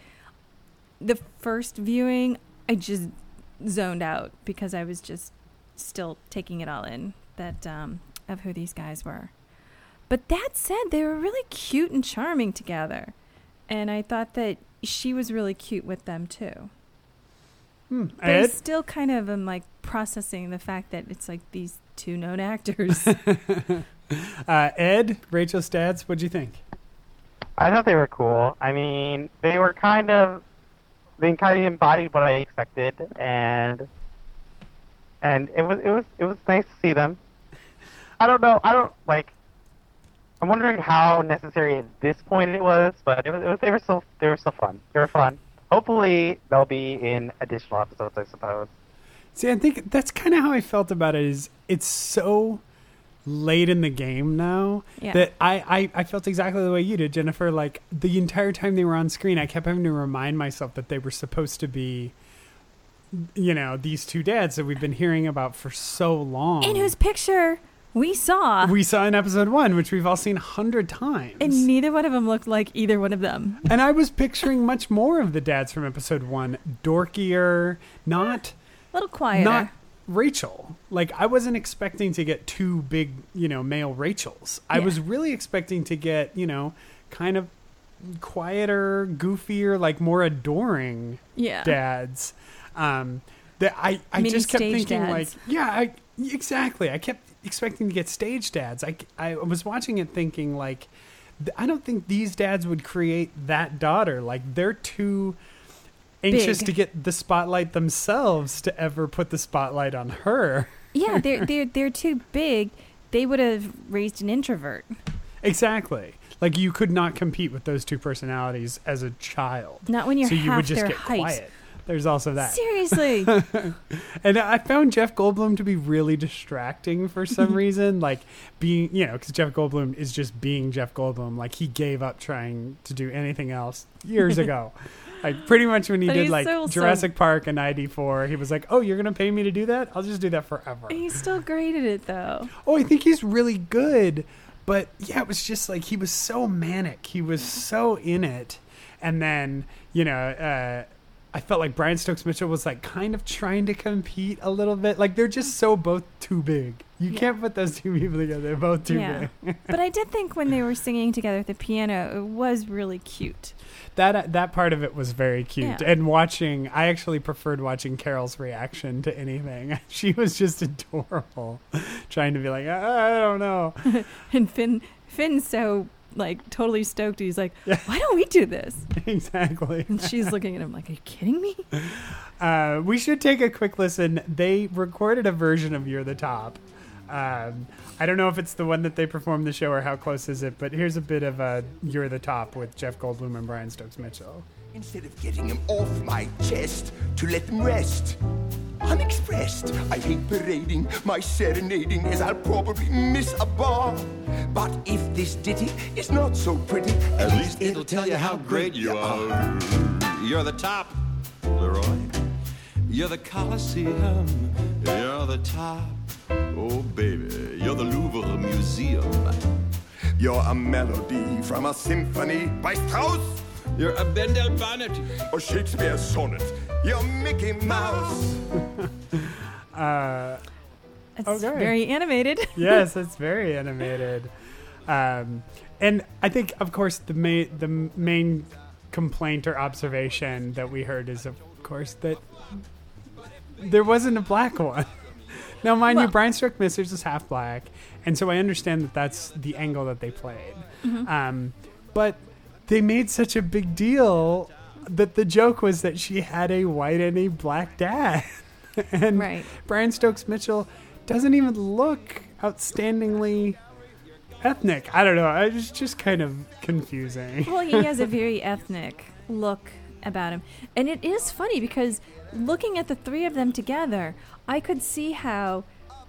the first viewing I just zoned out because I was just still taking it all in that um, of who these guys were. But that said, they were really cute and charming together. And I thought that she was really cute with them too. Hmm. But I Ed? still kind of am like processing the fact that it's like these two known actors. Uh, Ed, Rachel dads. What'd you think? I thought they were cool. I mean, they were kind of they kind of embodied what I expected, and and it was it was it was nice to see them. I don't know. I don't like. I'm wondering how necessary at this point it was, but it was, it was they were still they were still fun. They were fun. Hopefully they'll be in additional episodes, I suppose. See, I think that's kind of how I felt about it. Is it's so late in the game now Yeah. that I, I I felt exactly the way you did, Jennifer. Like the entire time they were on screen, I kept having to remind myself that they were supposed to be, you know, these two dads that we've been hearing about for so long. In whose picture we saw, we saw in episode one, which we've all seen a hundred times. and neither one of them looked like either one of them. And I was picturing much more of the dads from episode one, dorkier, not A little quieter. not Rachel. Like I wasn't expecting to get two big, you know, male Rachels. I Yeah. was really expecting to get, you know, kind of quieter, goofier, like more adoring yeah. dads. Um, that I, I Mini just kept thinking dads. like, yeah, I exactly. I kept expecting to get stage dads. I, I was watching it thinking like, I don't think these dads would create that daughter. Like they're too anxious Big. to get the spotlight themselves to ever put the spotlight on her. Yeah, they're they're they're too big. They would have raised an introvert. Exactly. Like you could not compete with those two personalities as a child. Not when you're so you half would just their get height. quiet. There's also that. Seriously. And I found Jeff Goldblum to be really distracting for some reason. Like being, you know, because Jeff Goldblum is just being Jeff Goldblum. Like he gave up trying to do anything else years ago. Like pretty much when he But did like so- Jurassic Park and ID4, he was like, "Oh, you're gonna pay me to do that? I'll just do that forever." He's still great at it though. Oh, I think he's really good. But yeah, it was just like he was so manic. He was so in it. And then, you know, uh, I felt like Brian Stokes Mitchell was like kind of trying to compete a little bit. Like they're just so both too big. You Yeah. can't put those two people together. They're both too Yeah. big. But I did think when they were singing together at the piano, it was really cute. That uh, that part of it was very cute. Yeah. And watching, I actually preferred watching Carol's reaction to anything. She was just adorable, trying to be like, I, I don't know. And Finn Finn's so like totally stoked. He's like. "Why don't we do this?" exactly. And she's looking at him like, "Are you kidding me?" Uh, we should take a quick listen. They recorded a version of "You're the Top." Um, I don't know if it's the one that they performed the show or how close is it, but here's a bit of uh, "You're the Top" with Jeff Goldblum and Brian Stokes Mitchell. Instead of getting him off my chest to let them rest. Unexpressed, I hate parading my serenading as I'll probably miss a bar. But if this ditty is not so pretty, At least it'll tell you how great you are. You're the top, Leroy. You're the Coliseum. You're the top. Oh, baby, you're the Louvre Museum. You're a melody from a symphony by Strauss You're a Bendel Bonnet. or Shakespeare's sonnet. You're Mickey Mouse. Uh, It's Okay. very animated. yes, it's very animated. Um, and I think, of course, the main the main complaint or observation that we heard is, of course, that there wasn't a black one. now, mind you, Brian Stokes Mitchell is half black, and so I understand that that's the angle that they played. Mm-hmm. Um, but they made such a big deal that the joke was that she had a white and a black dad, and Right. Brian Stokes Mitchell doesn't even look outstandingly ethnic. I don't know. It's just kind of confusing. well, he has a very ethnic look about him. And it is funny because looking at the three of them together, I could see how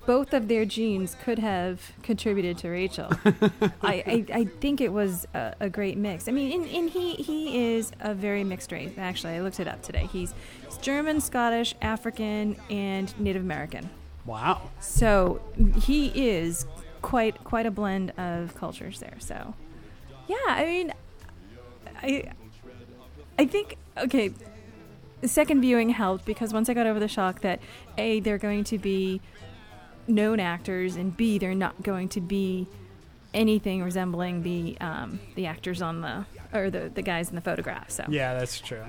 both of their genes could have contributed to Rachel. I, I, I think it was a, a great mix. I mean, and, and he, he is a very mixed race. Actually, I looked it up today. He's, German, Scottish, African, and Native American. Wow. So he is quite quite a blend of cultures there. So yeah, I mean, I I think okay. The second viewing helped because once I got over the shock that a they're going to be known actors and b they're not going to be anything resembling the um, the actors on the or the the guys in the photograph. So Yeah, that's true.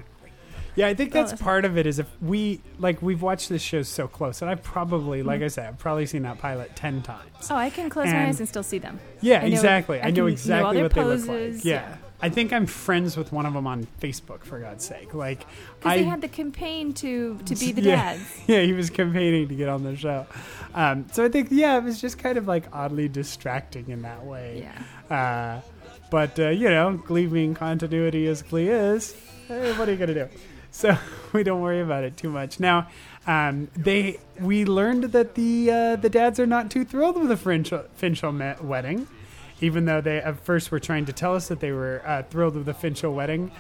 Yeah, I think Oh, that's part of it. Is if we like we've watched this show so close, and I've probably, Mm-hmm. like I said, I've probably seen that pilot ten times. oh, I can close my eyes and still see them. Yeah, I know- exactly. I, I know can know exactly what they look like. Yeah. yeah. I think I'm friends with one of them on Facebook for God's sake. Like Because they had the campaign to to be the yeah, dads. Yeah, he was campaigning to get on the show. Um, so I think yeah, it was just kind of like oddly distracting in that way. Yeah. Uh, but uh, you know, Glee being continuity as Glee is, hey, what are you gonna do? So we don't worry about it too much. Now, um, they we learned that the uh, the dads are not too thrilled with the Finchel wedding, even though they at first were trying to tell us that they were uh, thrilled with the Finchel wedding.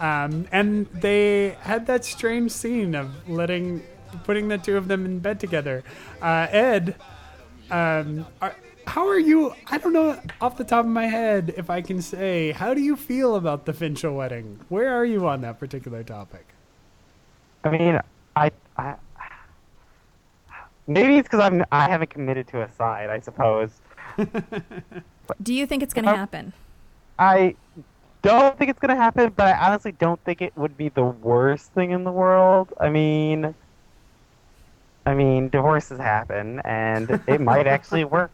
Um, and they had that strange scene of letting putting the two of them in bed together. Uh, Ed, um, are, how are you? I don't know off the top of my head if I can say. How do you feel about the Finchel wedding? Where are you on that particular topic? I mean, I, I maybe it's because I'm I haven't committed to a side. I suppose Do you think it's going to Uh, happen? I don't think it's gonna happen, but I honestly don't think it would be the worst thing in the world. I mean, I mean, divorces happen, and it might actually work.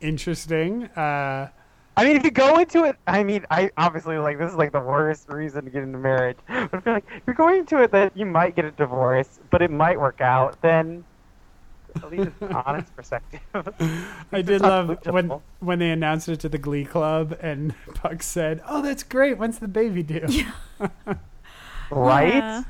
Interesting. Uh, I mean, if you go into it, I mean, I obviously like this is like the worst reason to get into marriage. But if you're like if you're going into it that you might get a divorce, but it might work out, then at least it's an honest perspective. I did love when when they announced it to the Glee Club and Puck said, "Oh, that's great. When's the baby due?" Yeah. right? Yeah.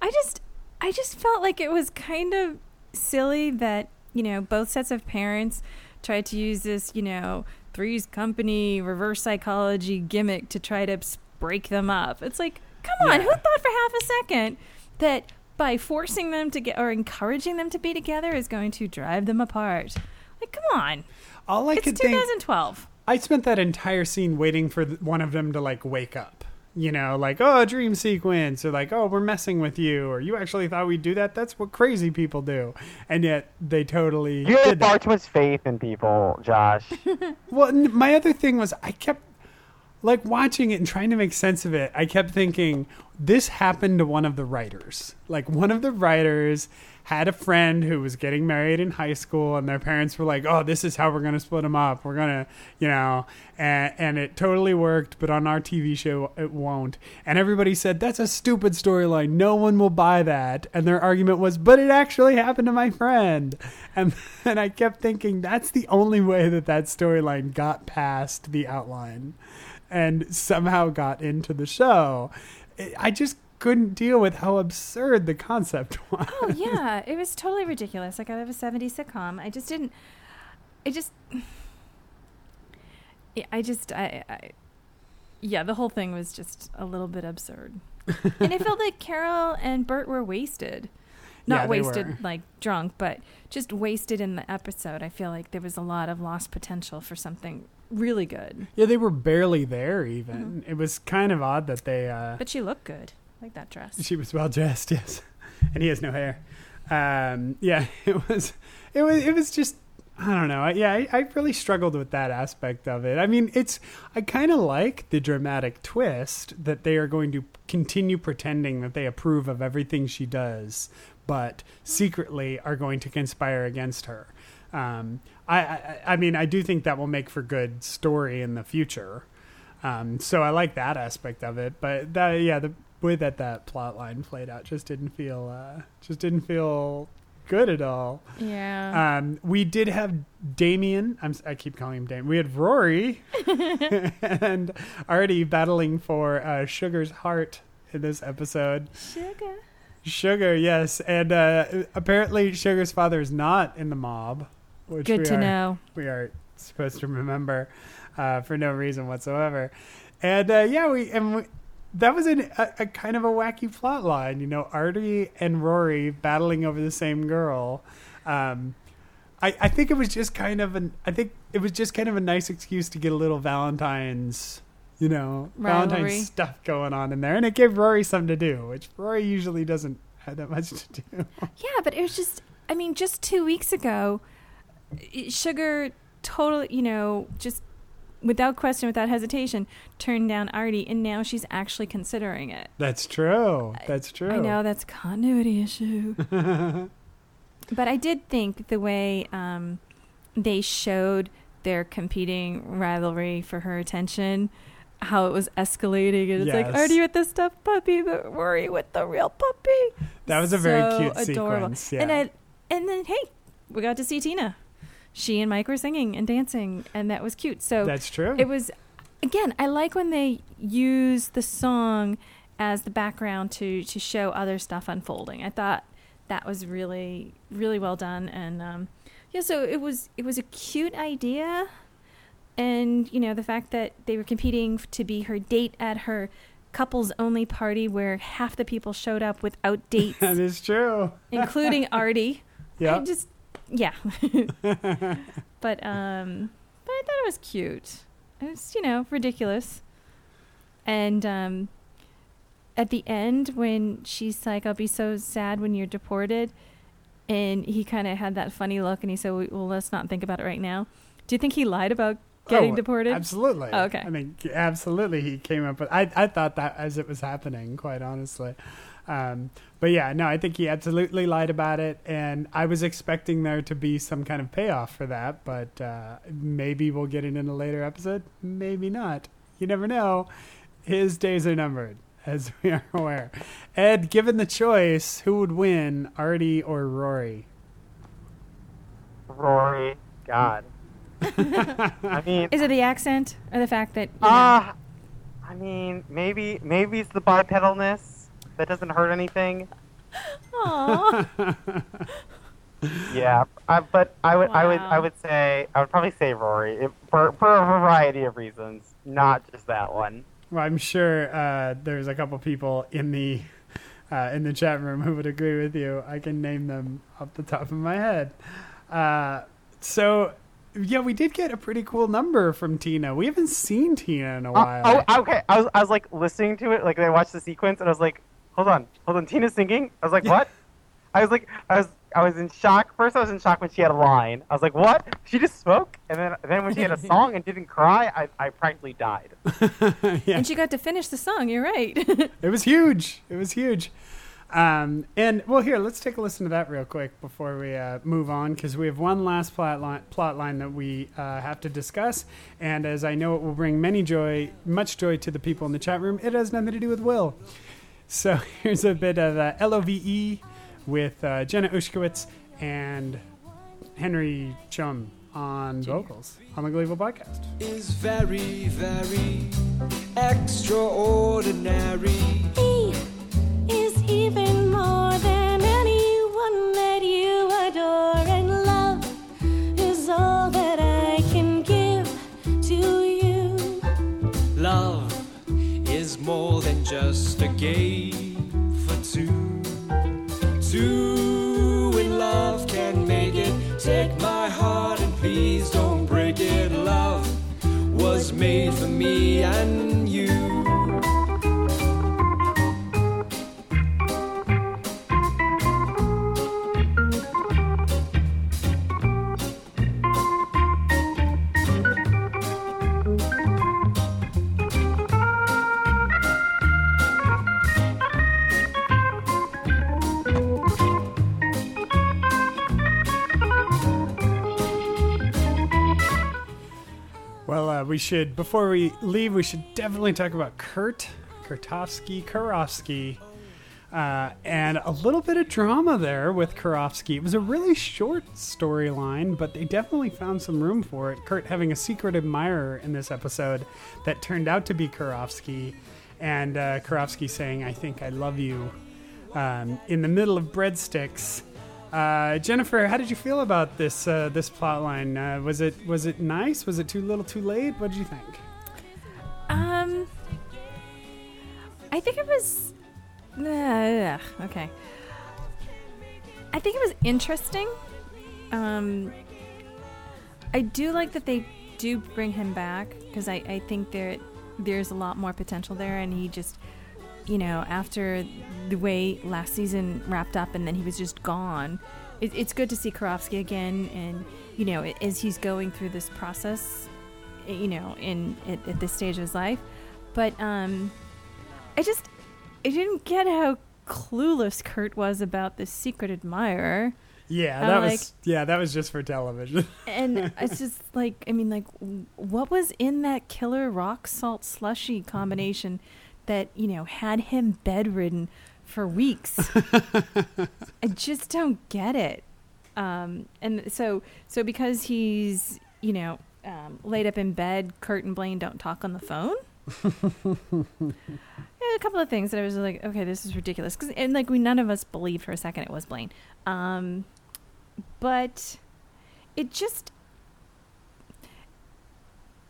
I just I just felt like it was kind of silly that, you know, both sets of parents tried to use this, you know, three's company reverse psychology gimmick to try to break them up. It's like, come on, Yeah. who thought for half a second that by forcing them to get or encouraging them to be together is going to drive them apart? Like, come on. All I it's could think, 2012. I spent that entire scene waiting for one of them to like wake up. You know, like oh, a dream sequence, or like oh, we're messing with you, or you actually thought we'd do that. That's what crazy people do, and yet they totally You have did that. far too much faith in people, Josh. Well, my other thing was I kept like watching it and trying to make sense of it. I kept thinking this happened to one of the writers. Like one of the writers had a friend who was getting married in high school and their parents were like, "Oh, this is how we're going to split them up. We're going to, you know, and and it totally worked, but on our TV show it won't." And everybody said, "That's a stupid storyline. No one will buy that." And their argument was, "But it actually happened to my friend." And and I kept thinking that's the only way that that storyline got past the outline and somehow got into the show. I- just couldn't deal with how absurd the concept was. Oh yeah, it was totally ridiculous. Like out of a '70s sitcom, I just didn't. I just. I just I, I. Yeah, the whole thing was just a little bit absurd, and it felt like Carol and Bert were wasted. Not they wasted were. like drunk, but just wasted in the episode. I feel like there was a lot of lost potential for something really good. Yeah, they were barely there even. It was kind of odd that they uh But she looked good, like that dress. she was well dressed, yes. And he has no hair. Um yeah, it was it was it was just I don't know. I, yeah, I, I really struggled with that aspect of it. I mean, it's I kind of like the dramatic twist that they are going to continue pretending that they approve of everything she does, but secretly are going to conspire against her. Um, I, I, I mean, I do think that will make for good story in the future. Um, so I like that aspect of it, but that, yeah, the way that that plot line played out just didn't feel, uh, just didn't feel good at all. Yeah. Um, we did have Damien. I'm, si keep calling him Damien. We had Rory and Artie battling for uh, Sugar's heart in this episode. Sugar. Sugar, yes, and uh, apparently Sugar's father is not in the mob. Which Good to are, know. We are supposed to remember uh, for no reason whatsoever. And uh, yeah, we and we, that was an, a, a kind of a wacky plot line. You know, Artie and Rory battling over the same girl. Um, I, I think it was just kind of an. I think it was just kind of a nice excuse to get a little Valentine's. You know, Rivalry. Valentine's stuff going on in there, and it gave Rory something to do, which Rory usually doesn't have that much to do. Yeah, but it was just, I mean, just two weeks ago, Sugar totally, you know, just without question, without hesitation, turned down Artie, and now she's actually considering it. That's true. That's true. I know that's a continuity issue. but I did think the way um, they showed their competing rivalry for her attention, how it was escalating, and it's like, Yes. "Are you with the stuffed puppy, but Rory with the real puppy?" That was a very cute adorable. sequence. Yeah. And I, and then hey, we got to see Tina. She and Mike were singing and dancing, and that was cute. So That's true. it was again. I like when they use the song as the background to to show other stuff unfolding. I thought that was really really well done, and um, yeah. So it was it was a cute idea, and you know the fact that they were competing to be her date at her couples only party where half the people showed up without dates, that is true. including Artie. Yeah. I just yeah. but um but I thought it was cute. It was, you know, ridiculous. And um at the end when she's like, I'll be so sad when you're deported and he kind of had that funny look and he said, Well, let's not think about it right now. Do you think he lied about getting Oh, deported? Absolutely. Oh, okay. I mean, absolutely, he came up with. I I thought that as it was happening, quite honestly. Um, but yeah, no, I think he absolutely lied about it, and I was expecting there to be some kind of payoff for that, but uh, maybe we'll get it in a later episode. Maybe not. You never know. His days are numbered, as we are aware. Ed, given the choice, who would win, Artie or Rory? Rory, God. I mean, Is it the accent or the fact that you know, ah, I mean, maybe maybe it's the bipedalness that doesn't hurt anything. Aw. Yeah, I, but I would I would I would say I would probably say Rory it, for for a variety of reasons, not just that one. Well, I'm sure uh, there's a couple people in the uh, in the chat room who would agree with you. I can name them off the top of my head. Uh, so, yeah, we did get a pretty cool number from Tina. We haven't seen Tina in a while. Oh, oh, okay. I was I was like listening to it, like I watched the sequence, and I was like, hold on, hold on, Tina's singing. I was like, what? I was like, I was I was in shock. First, I was in shock when she had a line. I was like, what? She just spoke, and then then when she had a song and didn't cry, I I practically died. yeah, and she got to finish the song, you're right. it was huge. It was huge. Um, and well, here, let's take a listen to that real quick before we uh, move on, because we have one last plot line, plot line that we uh, have to discuss. And as I know it will bring many joy, much joy to the people in the chat room, it has nothing to do with Will. So here's a bit of uh, LOVE with uh, Jenna Ushkowitz and Harry Shum on vocals on the Gleeville podcast. is very, very extraordinary. He is even more than anyone that you adore, and love is all that I can give to you. Love is more than just a game for two. Two in love can make it. Take my heart and please don't break it. Love was made for me and we should before we leave, we should definitely talk about Kurt Kurtofsky Karofsky. Uh, and a little bit of drama there with Karofsky. It was a really short storyline, but they definitely found some room for it. Kurt having a secret admirer in this episode that turned out to be Karofsky, and uh, Karofsky saying, I think I love you, um, in the middle of breadsticks. Uh, Jennifer, how did you feel about this uh, this plot line? Uh, was it was it nice? Was it too little, too late? What did you think? Um, I think it was. Okay. I think it was interesting. Um, I do like that they do bring him back because I, I think there there's a lot more potential there, and he just, you know, after the way last season wrapped up, and then he was just gone. It, it's good to see Karofsky again, and you know, as he's going through this process, you know, in at, at this stage of his life. But um, I just I didn't get how clueless Kurt was about this secret admirer. Yeah, that like- was yeah, that was just for television. And it's just like, I mean, like, what was in that killer rock salt slushy combination that, you know, had him bedridden for weeks? I just don't get it. Um, and so, so because he's, you know, um, laid up in bed, Kurt and Blaine don't talk on the phone. Yeah, a couple of things that I was like, okay, this is ridiculous. 'Cause- and like, we none of us believed for a second it was Blaine. Um, but it just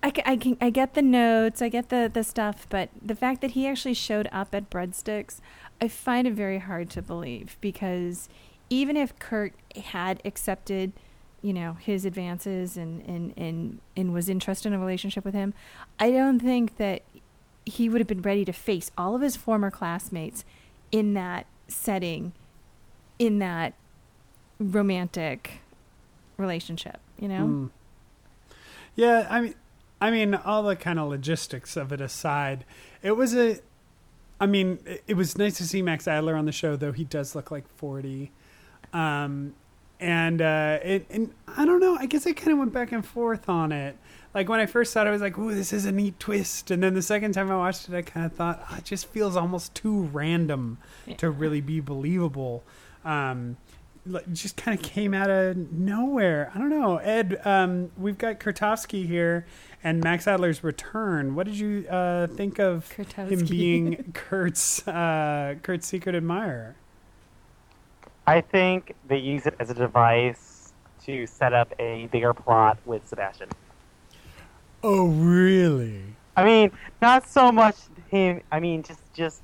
I, I can I get the notes, I get the the stuff, but the fact that he actually showed up at Breadsticks, I find it very hard to believe because even if Kurt had accepted, you know, his advances and and and, and was interested in a relationship with him, I don't think that he would have been ready to face all of his former classmates in that setting, in that romantic relationship, you know? Mm. Yeah, I mean, I mean, all the kind of logistics of it aside, it was a. I mean, it, it was nice to see Max Adler on the show, though he does look like forty. Um, and uh, it, and I don't know. I guess I kind of went back and forth on it. Like when I first saw it, I was like, "Ooh, this is a neat twist," and then the second time I watched it, I kind of thought, oh, "It just feels almost too random to really be believable." Um, just kind of came out of nowhere. I don't know, Ed. Um, we've got Kurtowski here and Max Adler's return. What did you uh, think of him being Kurt's uh, Kurt's secret admirer? I think they use it as a device to set up a bigger plot with Sebastian. Oh, really? I mean, not so much him. I mean, just just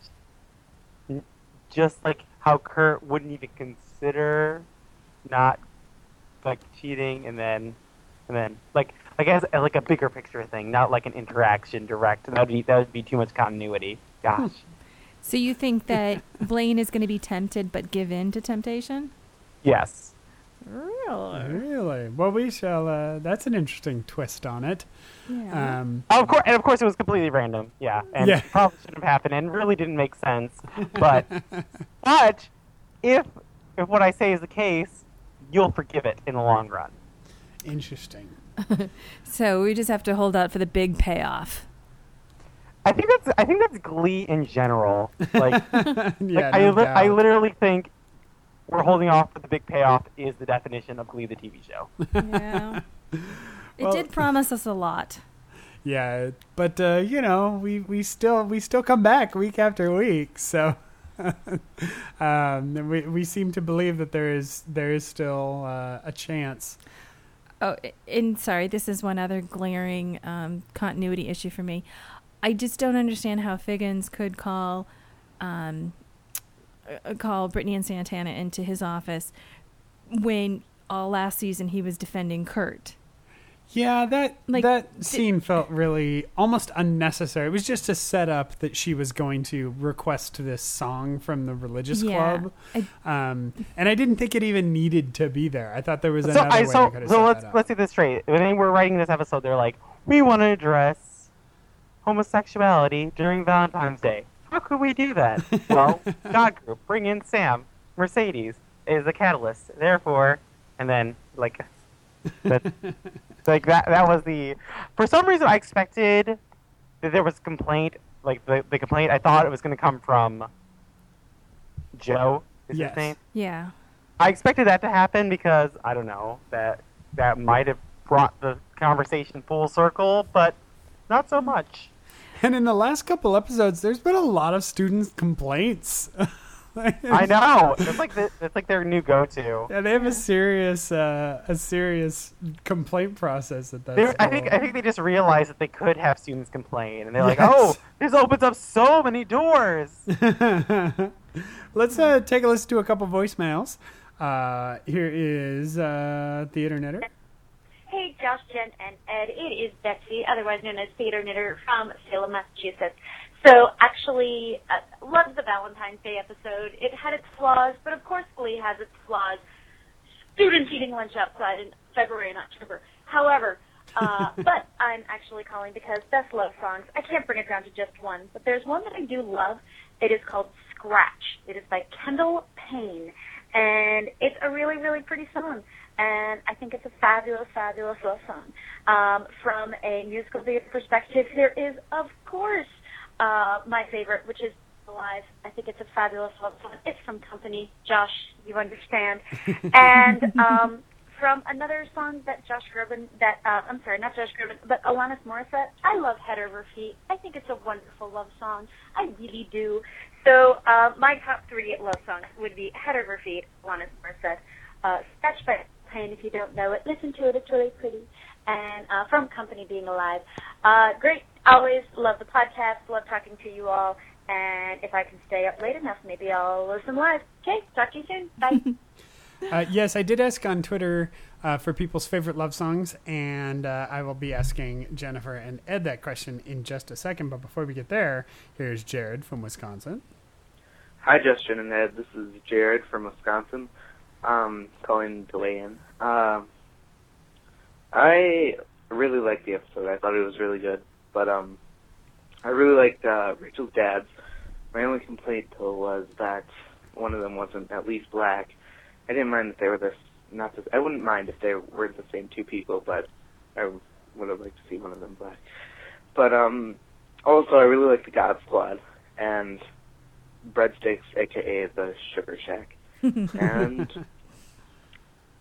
just like how Kurt wouldn't even consider not like cheating, and then and then like like as like a bigger picture thing, not like an interaction direct. That would be that would be too much continuity. Gosh. So you think that Blaine is going to be tempted but give in to temptation? Yes. Really? Really? Well, we shall. Uh, that's an interesting twist on it. Yeah. Um, Oh, of course, and of course, it was completely random. Yeah, and Yeah. probably shouldn't have happened, and really didn't make sense. But, but if if what I say is the case, you'll forgive it in the long run. Interesting. so we just have to hold out for the big payoff. I think that's I think that's Glee in general. Like, yeah, I no li- I literally think we're holding off for the big payoff is the definition of Glee the TV show. Yeah. it Well- did promise us a lot. Yeah, but uh, you know, we, we still we still come back week after week. So um, we we seem to believe that there is there is still uh, a chance. Oh, and sorry, this is one other glaring um, continuity issue for me. I just don't understand how Figgins could call um, uh, call Brittany and Santana into his office when all last season he was defending Kurt. Yeah, that Like, that th- scene felt really almost unnecessary. It was just a setup that she was going to request this song from the religious Yeah, club, I- um, and I didn't think it even needed to be there. I thought there was So another I way so they could have so set let's that up. let's get this straight. When they were writing this episode, they're like, we want to address homosexuality during Valentine's Day. How could we do that? well, God group, bring in Sam. Mercedes is the catalyst. Therefore, and then like that, like that that was the. For some reason, I expected that there was complaint. Like the the complaint, I thought it was going to come from Joe. Is Yes. his name? Yeah. I expected that to happen because I don't know that that might have brought the conversation full circle, but not so much. And in the last couple episodes, there's been a lot of students' complaints. I know it's like the, it's like their new go-to. Yeah, they have a serious, uh, a serious complaint process at that. They're, I think I think they just realized that they could have students complain, and they're like, Yes. "Oh, this opens up so many doors." Let's uh, take a listen to a couple voicemails. Uh, here is uh, Theater Knitter. Hey, Josh, Jen, and Ed. It is Betsy, otherwise known as Theater Knitter from Salem, Massachusetts. So, actually, uh, loved the Valentine's Day episode. It had its flaws, but of course, Glee has its flaws. Students eating lunch outside in February and October. However, uh, but I'm actually calling because best love songs. I can't bring it down to just one, but there's one that I do love. It is called Scratch. It is by Kendall Payne. and it's a really, really pretty song. And I think it's a fabulous, fabulous love song. Um, from a musical theater perspective, there is, of course, uh, my favorite, which is Alive. I think it's a fabulous love song. It's from Company. Josh, you understand. and um, from another song that Josh Groban, that uh, I'm sorry, not Josh Groban, but Alanis Morissette. I love Head Over Feet. I think it's a wonderful love song. I really do. So uh, my top three love songs would be Head Over Feet, Alanis Morissette, uh, Sketch by Payne. If you don't know it, listen to it. It's really pretty. And uh, from Company Being Alive. Uh, great. Always love the podcast. Love talking to you all. And if I can stay up late enough, maybe I'll listen live. Okay. Talk to you soon. Bye. Uh, yes, I did ask on Twitter uh, for people's favorite love songs, and uh, I will be asking Jennifer and Ed that question in just a second. But before we get there, here's Jared from Wisconsin. Hi, Justin and Ed. This is Jared from Wisconsin, um, calling to weigh in. Um, I really liked the episode. I thought it was really good, but um, I really liked uh, Rachel's dad's. My only complaint though was that one of them wasn't at least black. I didn't mind if they were this. Not this. I wouldn't mind if they were the same two people, but I would have liked to see one of them black. But um, also I really like the God Squad and Breadsticks, aka the Sugar Shack, and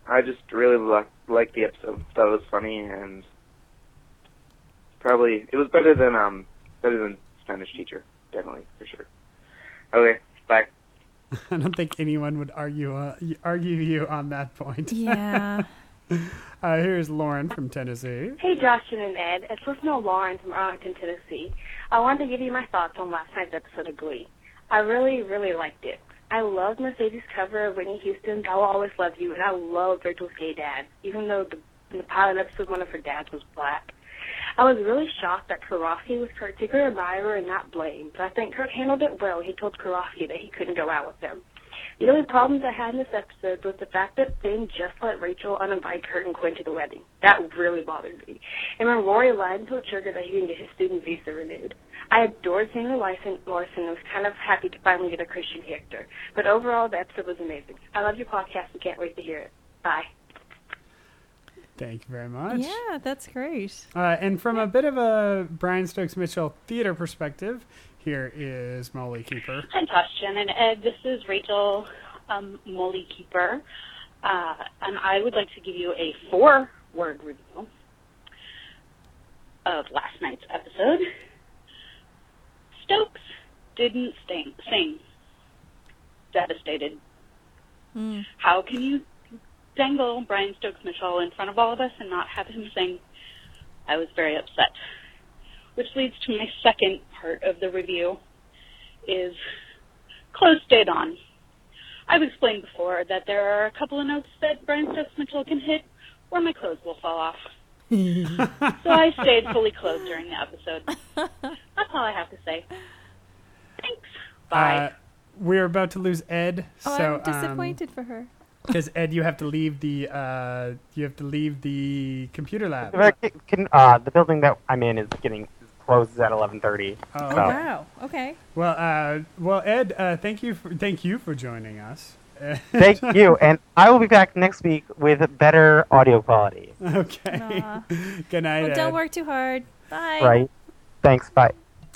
I just really liked liked the episode. Thought it was funny and probably it was better than um better than Spanish teacher, definitely for sure. Okay, bye. I don't think anyone would argue uh, argue you on that point. Yeah. uh, here's Lauren from Tennessee. Hey, Justin and Ed. It's listener Lauren from Arlington, Tennessee. I wanted to give you my thoughts on last night's episode of Glee. I really, really liked it. I love Mercedes' cover of Whitney Houston's I Will Always Love You, and I love Rachel's gay dad, even though the, in the pilot episode one of her dads was black. I was really shocked that Karofsky was Kurt's secret admirer and not Blaine, but I think Kurt handled it well. He told Karofsky that he couldn't go out with them. The only problems I had in this episode was the fact that Finn just let Rachel uninvite Kurt and Quinn to the wedding. That really bothered me. And when Rory lied and told Sugar that he didn't get his student visa renewed. I adored seeing Larsen and was kind of happy to finally get a Christian character. But overall, the episode was amazing. I love your podcast and can't wait to hear it. Bye. Thank you very much. Yeah, that's great. Uh, and from a bit of a Brian Stokes Mitchell theater perspective, here is Molly Keeper. Hi, Justin and Ed. This is Rachel um, Molly Keeper, uh, and I would like to give you a four-word review of last night's episode. Stokes didn't sing. sing. Devastated. Mm. How can you dangle Brian Stokes Mitchell in front of all of us and not have him sing? I was very upset. Which leads to my second part of the review is clothes stayed on. I've explained before that there are a couple of notes that Brian Stokes Mitchell can hit where my clothes will fall off. so I stayed fully clothed during the episode. That's all I have to say. Thanks. Bye. Uh, we're about to lose Ed, Oh, so I'm disappointed for her. Because Ed, you have to leave the uh, you have to leave the computer lab. Can- can, uh, the building that I'm in is getting closes at 11:30. Oh, so. Wow. Okay. Well, uh, well, Ed, uh, thank you for thank you for joining us. Thank you, and I will be back next week with better audio quality. Okay. Aw. Good night, Well, don't work too hard. Bye. Right? Thanks. Bye.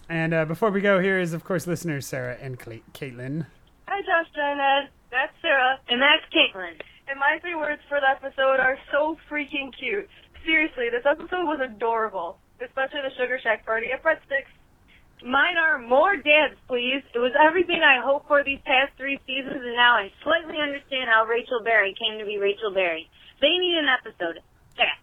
And uh, before we go, here is of course listeners Sarah and Cle- Caitlin. Hi, Justin. Ed. That's Sarah. And that's Caitlin. And my three words for the episode are so freaking cute. Seriously, this episode was adorable. Especially the Sugar Shack party at Breadsticks. Mine are more dads, please. It was everything I hoped for these past three seasons, and now I slightly understand how Rachel Berry came to be Rachel Berry. They need an episode. That.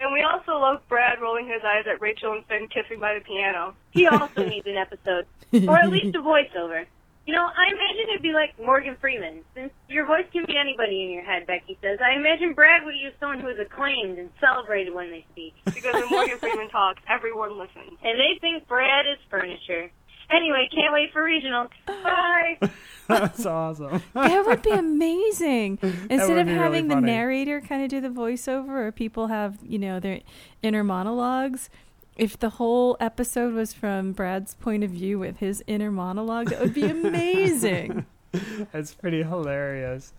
And we also love Brad rolling his eyes at Rachel and Finn kissing by the piano. He also needs an episode. Or at least a voiceover. You know, I imagine it'd be like Morgan Freeman. Since your voice can be anybody in your head, Becky says, I imagine Brad would use someone who is acclaimed and celebrated when they speak. Because when Morgan Freeman talks, everyone listens. And they think Brad is furniture. Anyway, can't wait for regionals. Bye! That's awesome. that would be amazing. Instead of be really having the narrator kind of do the voiceover, or people have you know their inner monologues. If the whole episode was from Brad's point of view with his inner monologue, that would be amazing. That's pretty hilarious.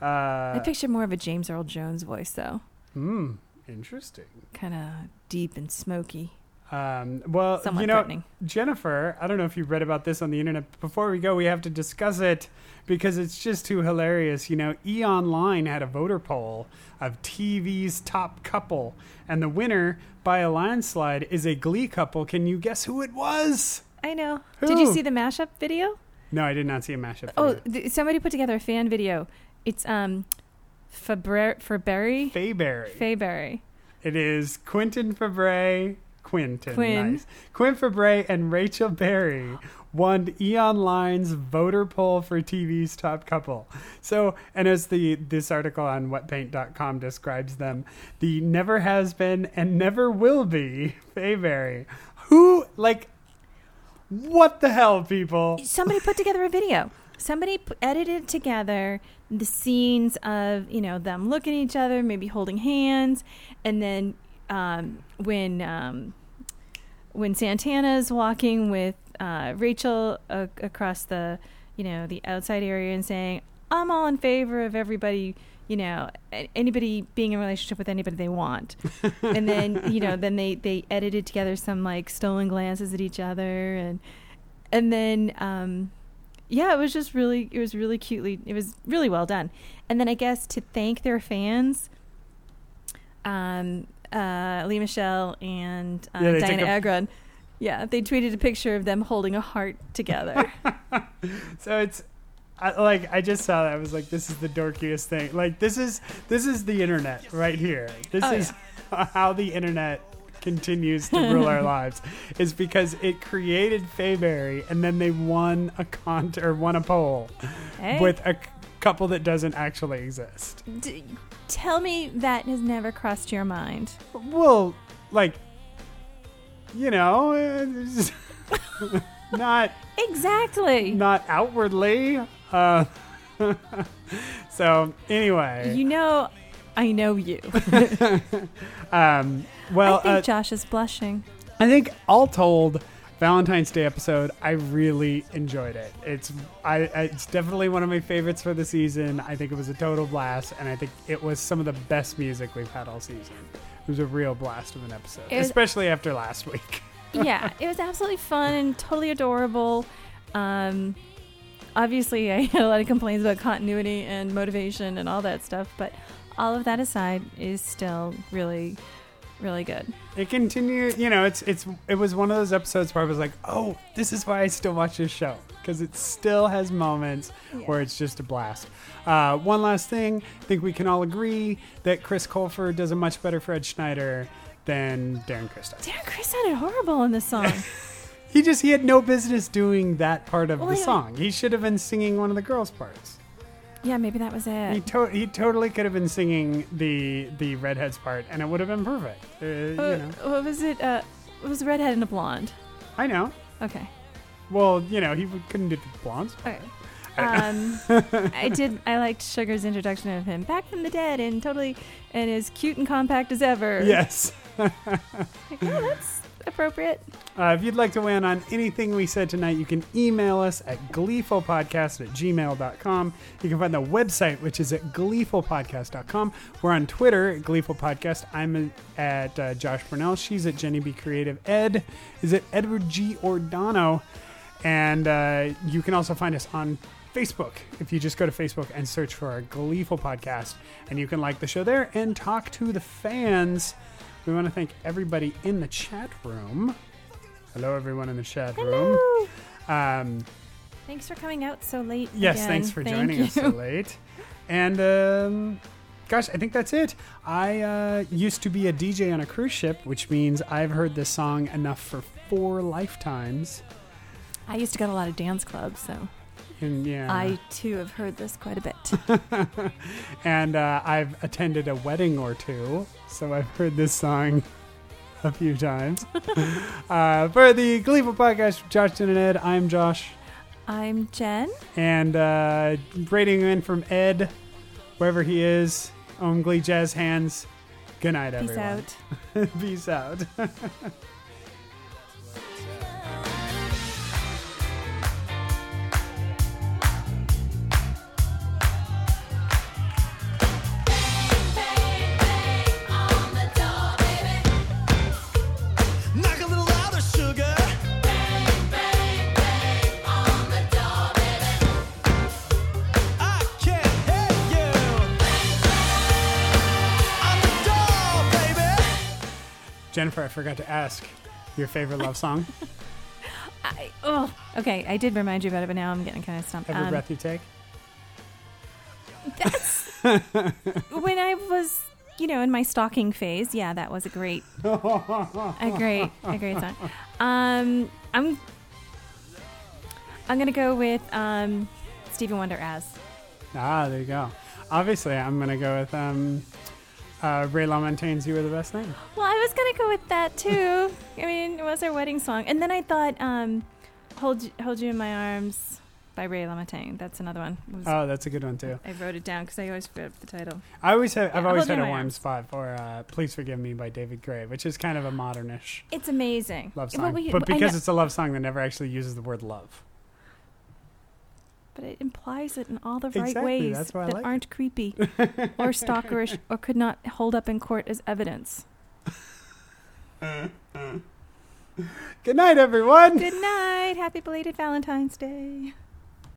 Uh, I picture more of a James Earl Jones voice, though. Hmm. Interesting. Kind of deep and smoky. Um, well, Somewhat you know. Jennifer, I don't know if you've read about this on the internet. but Before we go, we have to discuss it because it's just too hilarious. You know, E Online had a voter poll of TV's top couple, and the winner by a landslide is a Glee couple. Can you guess who it was? I know. Who? Did you see the mashup video? No, I did not see a mashup. Oh, video. th- somebody put together a fan video. It's um, Fabre Faberry. Fayberry. Faberry. It is Quentin Fabray, Quentin, Quinn. nice. Quinn Fabray and Rachel Berry won E Online's voter poll for TV's top couple. So, and as the this article on wetpaint.com describes them, the never has been and never will be Faberry. Who like what the hell, people? Somebody put together a video. Somebody p- edited together the scenes of you know them looking at each other, maybe holding hands, and then um, when um, when Santana's walking with uh, Rachel a- across the you know the outside area and saying, "I'm all in favor of everybody." You know, anybody being in a relationship with anybody they want, and then you know, then they they edited together some like stolen glances at each other, and and then um, yeah, it was just really it was really cutely it was really well done. And then I guess to thank their fans, um, uh, Lea Michele and uh, Yeah, Dianna a- Agron, yeah, they tweeted a picture of them holding a heart together. So it's I, like I just saw that. I was like, this is the dorkiest thing. Like this is this is the internet right here. This Oh, is how the internet continues to rule our lives. Is because it created Faberry and then they won a con or won a poll Hey. with a c- couple that doesn't actually exist. D- tell me that has never crossed your mind. Well, like you know, not Exactly. not outwardly. Uh, so anyway, You know, I know you. um, well, I think uh, Josh is blushing. I think all told, Valentine's Day episode, I really enjoyed it. It's I it's definitely one of my favorites for the season. I think it was a total blast, and I think it was some of the best music we've had all season. It was a real blast of an episode, was- especially after last week. yeah, it was absolutely fun and totally adorable. Um, obviously, I had a lot of complaints about continuity and motivation and all that stuff, but all of that aside, is still really, really good. It continued, you know, it's it's it was one of those episodes where I was like, "Oh, this is why I still watch this show because it still has moments where it's just a blast." Uh, one last thing, I think we can all agree that Chris Colfer does a much better Fred Schneider than Darren does. Darren Criss sounded horrible in this song. He just he had no business doing that part of Well, the yeah. song. He should have been singing one of the girls' parts. Yeah, maybe that was He it. to- he totally could have been singing the the redheads part, and it would have been perfect. Uh, Uh, you know, What was it? Uh, it was a redhead and a blonde. I know. Okay. Well, you know, he couldn't do the blondes. Okay. Um, I did. I liked Sugar's introduction of him back from the dead and totally, and as cute and compact as ever. Yes. Like, oh, that's appropriate. Uh, if you'd like to weigh in on anything we said tonight, you can email us at gleefulpodcast at gmail.com. You can find the website, which is at gleefulpodcast.com. We're on Twitter at gleefulpodcast. I'm at uh, Josh Burnell. She's at Jenny B. Creative. Ed is at Edward G. Ordano. And uh, you can also find us on Facebook if you just go to Facebook and search for our Gleeful Podcast. And you can like the show there and talk to the fans. We want to thank everybody in the chat room. Hello, everyone in the chat room. Um, Thanks for coming out so late. yes, again. thanks for Thank joining us so late. And um, gosh, I think that's it. I uh, used to be a DJ on a cruise ship, which means I've heard this song enough for four lifetimes. I used to go to a lot of dance clubs, so And yeah, I too have heard this quite a bit. and uh, I've attended a wedding or two, so I've heard this song a few times. uh, for the Gleeful Podcast, Josh Jen and Ed, I'm Josh. I'm Jen. And uh, rating in from Ed, wherever he is, on Glee Jazz Hands. Good night, Peace everyone. out. Peace out. Jennifer, I forgot to ask your favorite love song. I, oh, okay. I did remind you about it, but now I'm getting kind of stumped. Every Um, breath you take. That's when I was, you know, in my stalking phase, yeah, that was a great, a great, a great song. Um, I'm, I'm gonna go with um, Stevie Wonder as. Ah, there you go. Obviously, I'm gonna go with um, uh, Ray LaMontagne's "You Were the Best Thing." Well, I was gonna go with that too. I mean, it was our wedding song, and then I thought, um, "Hold You- Hold You in My Arms" by Ray LaMontagne. That's another one. Oh, that's a good one too. I wrote it down because I always forget the title. I always have. I've always had a warm Arms. spot for uh, "Please Forgive Me" by David Gray, which is kind of a modernish It's amazing. love Well, song, we- but because it's a love song that never actually uses the word love. But it implies it in all the right Exactly, ways that like aren't creepy or stalkerish or could not hold up in court as evidence. Good night, everyone. Good night. Happy belated Valentine's Day.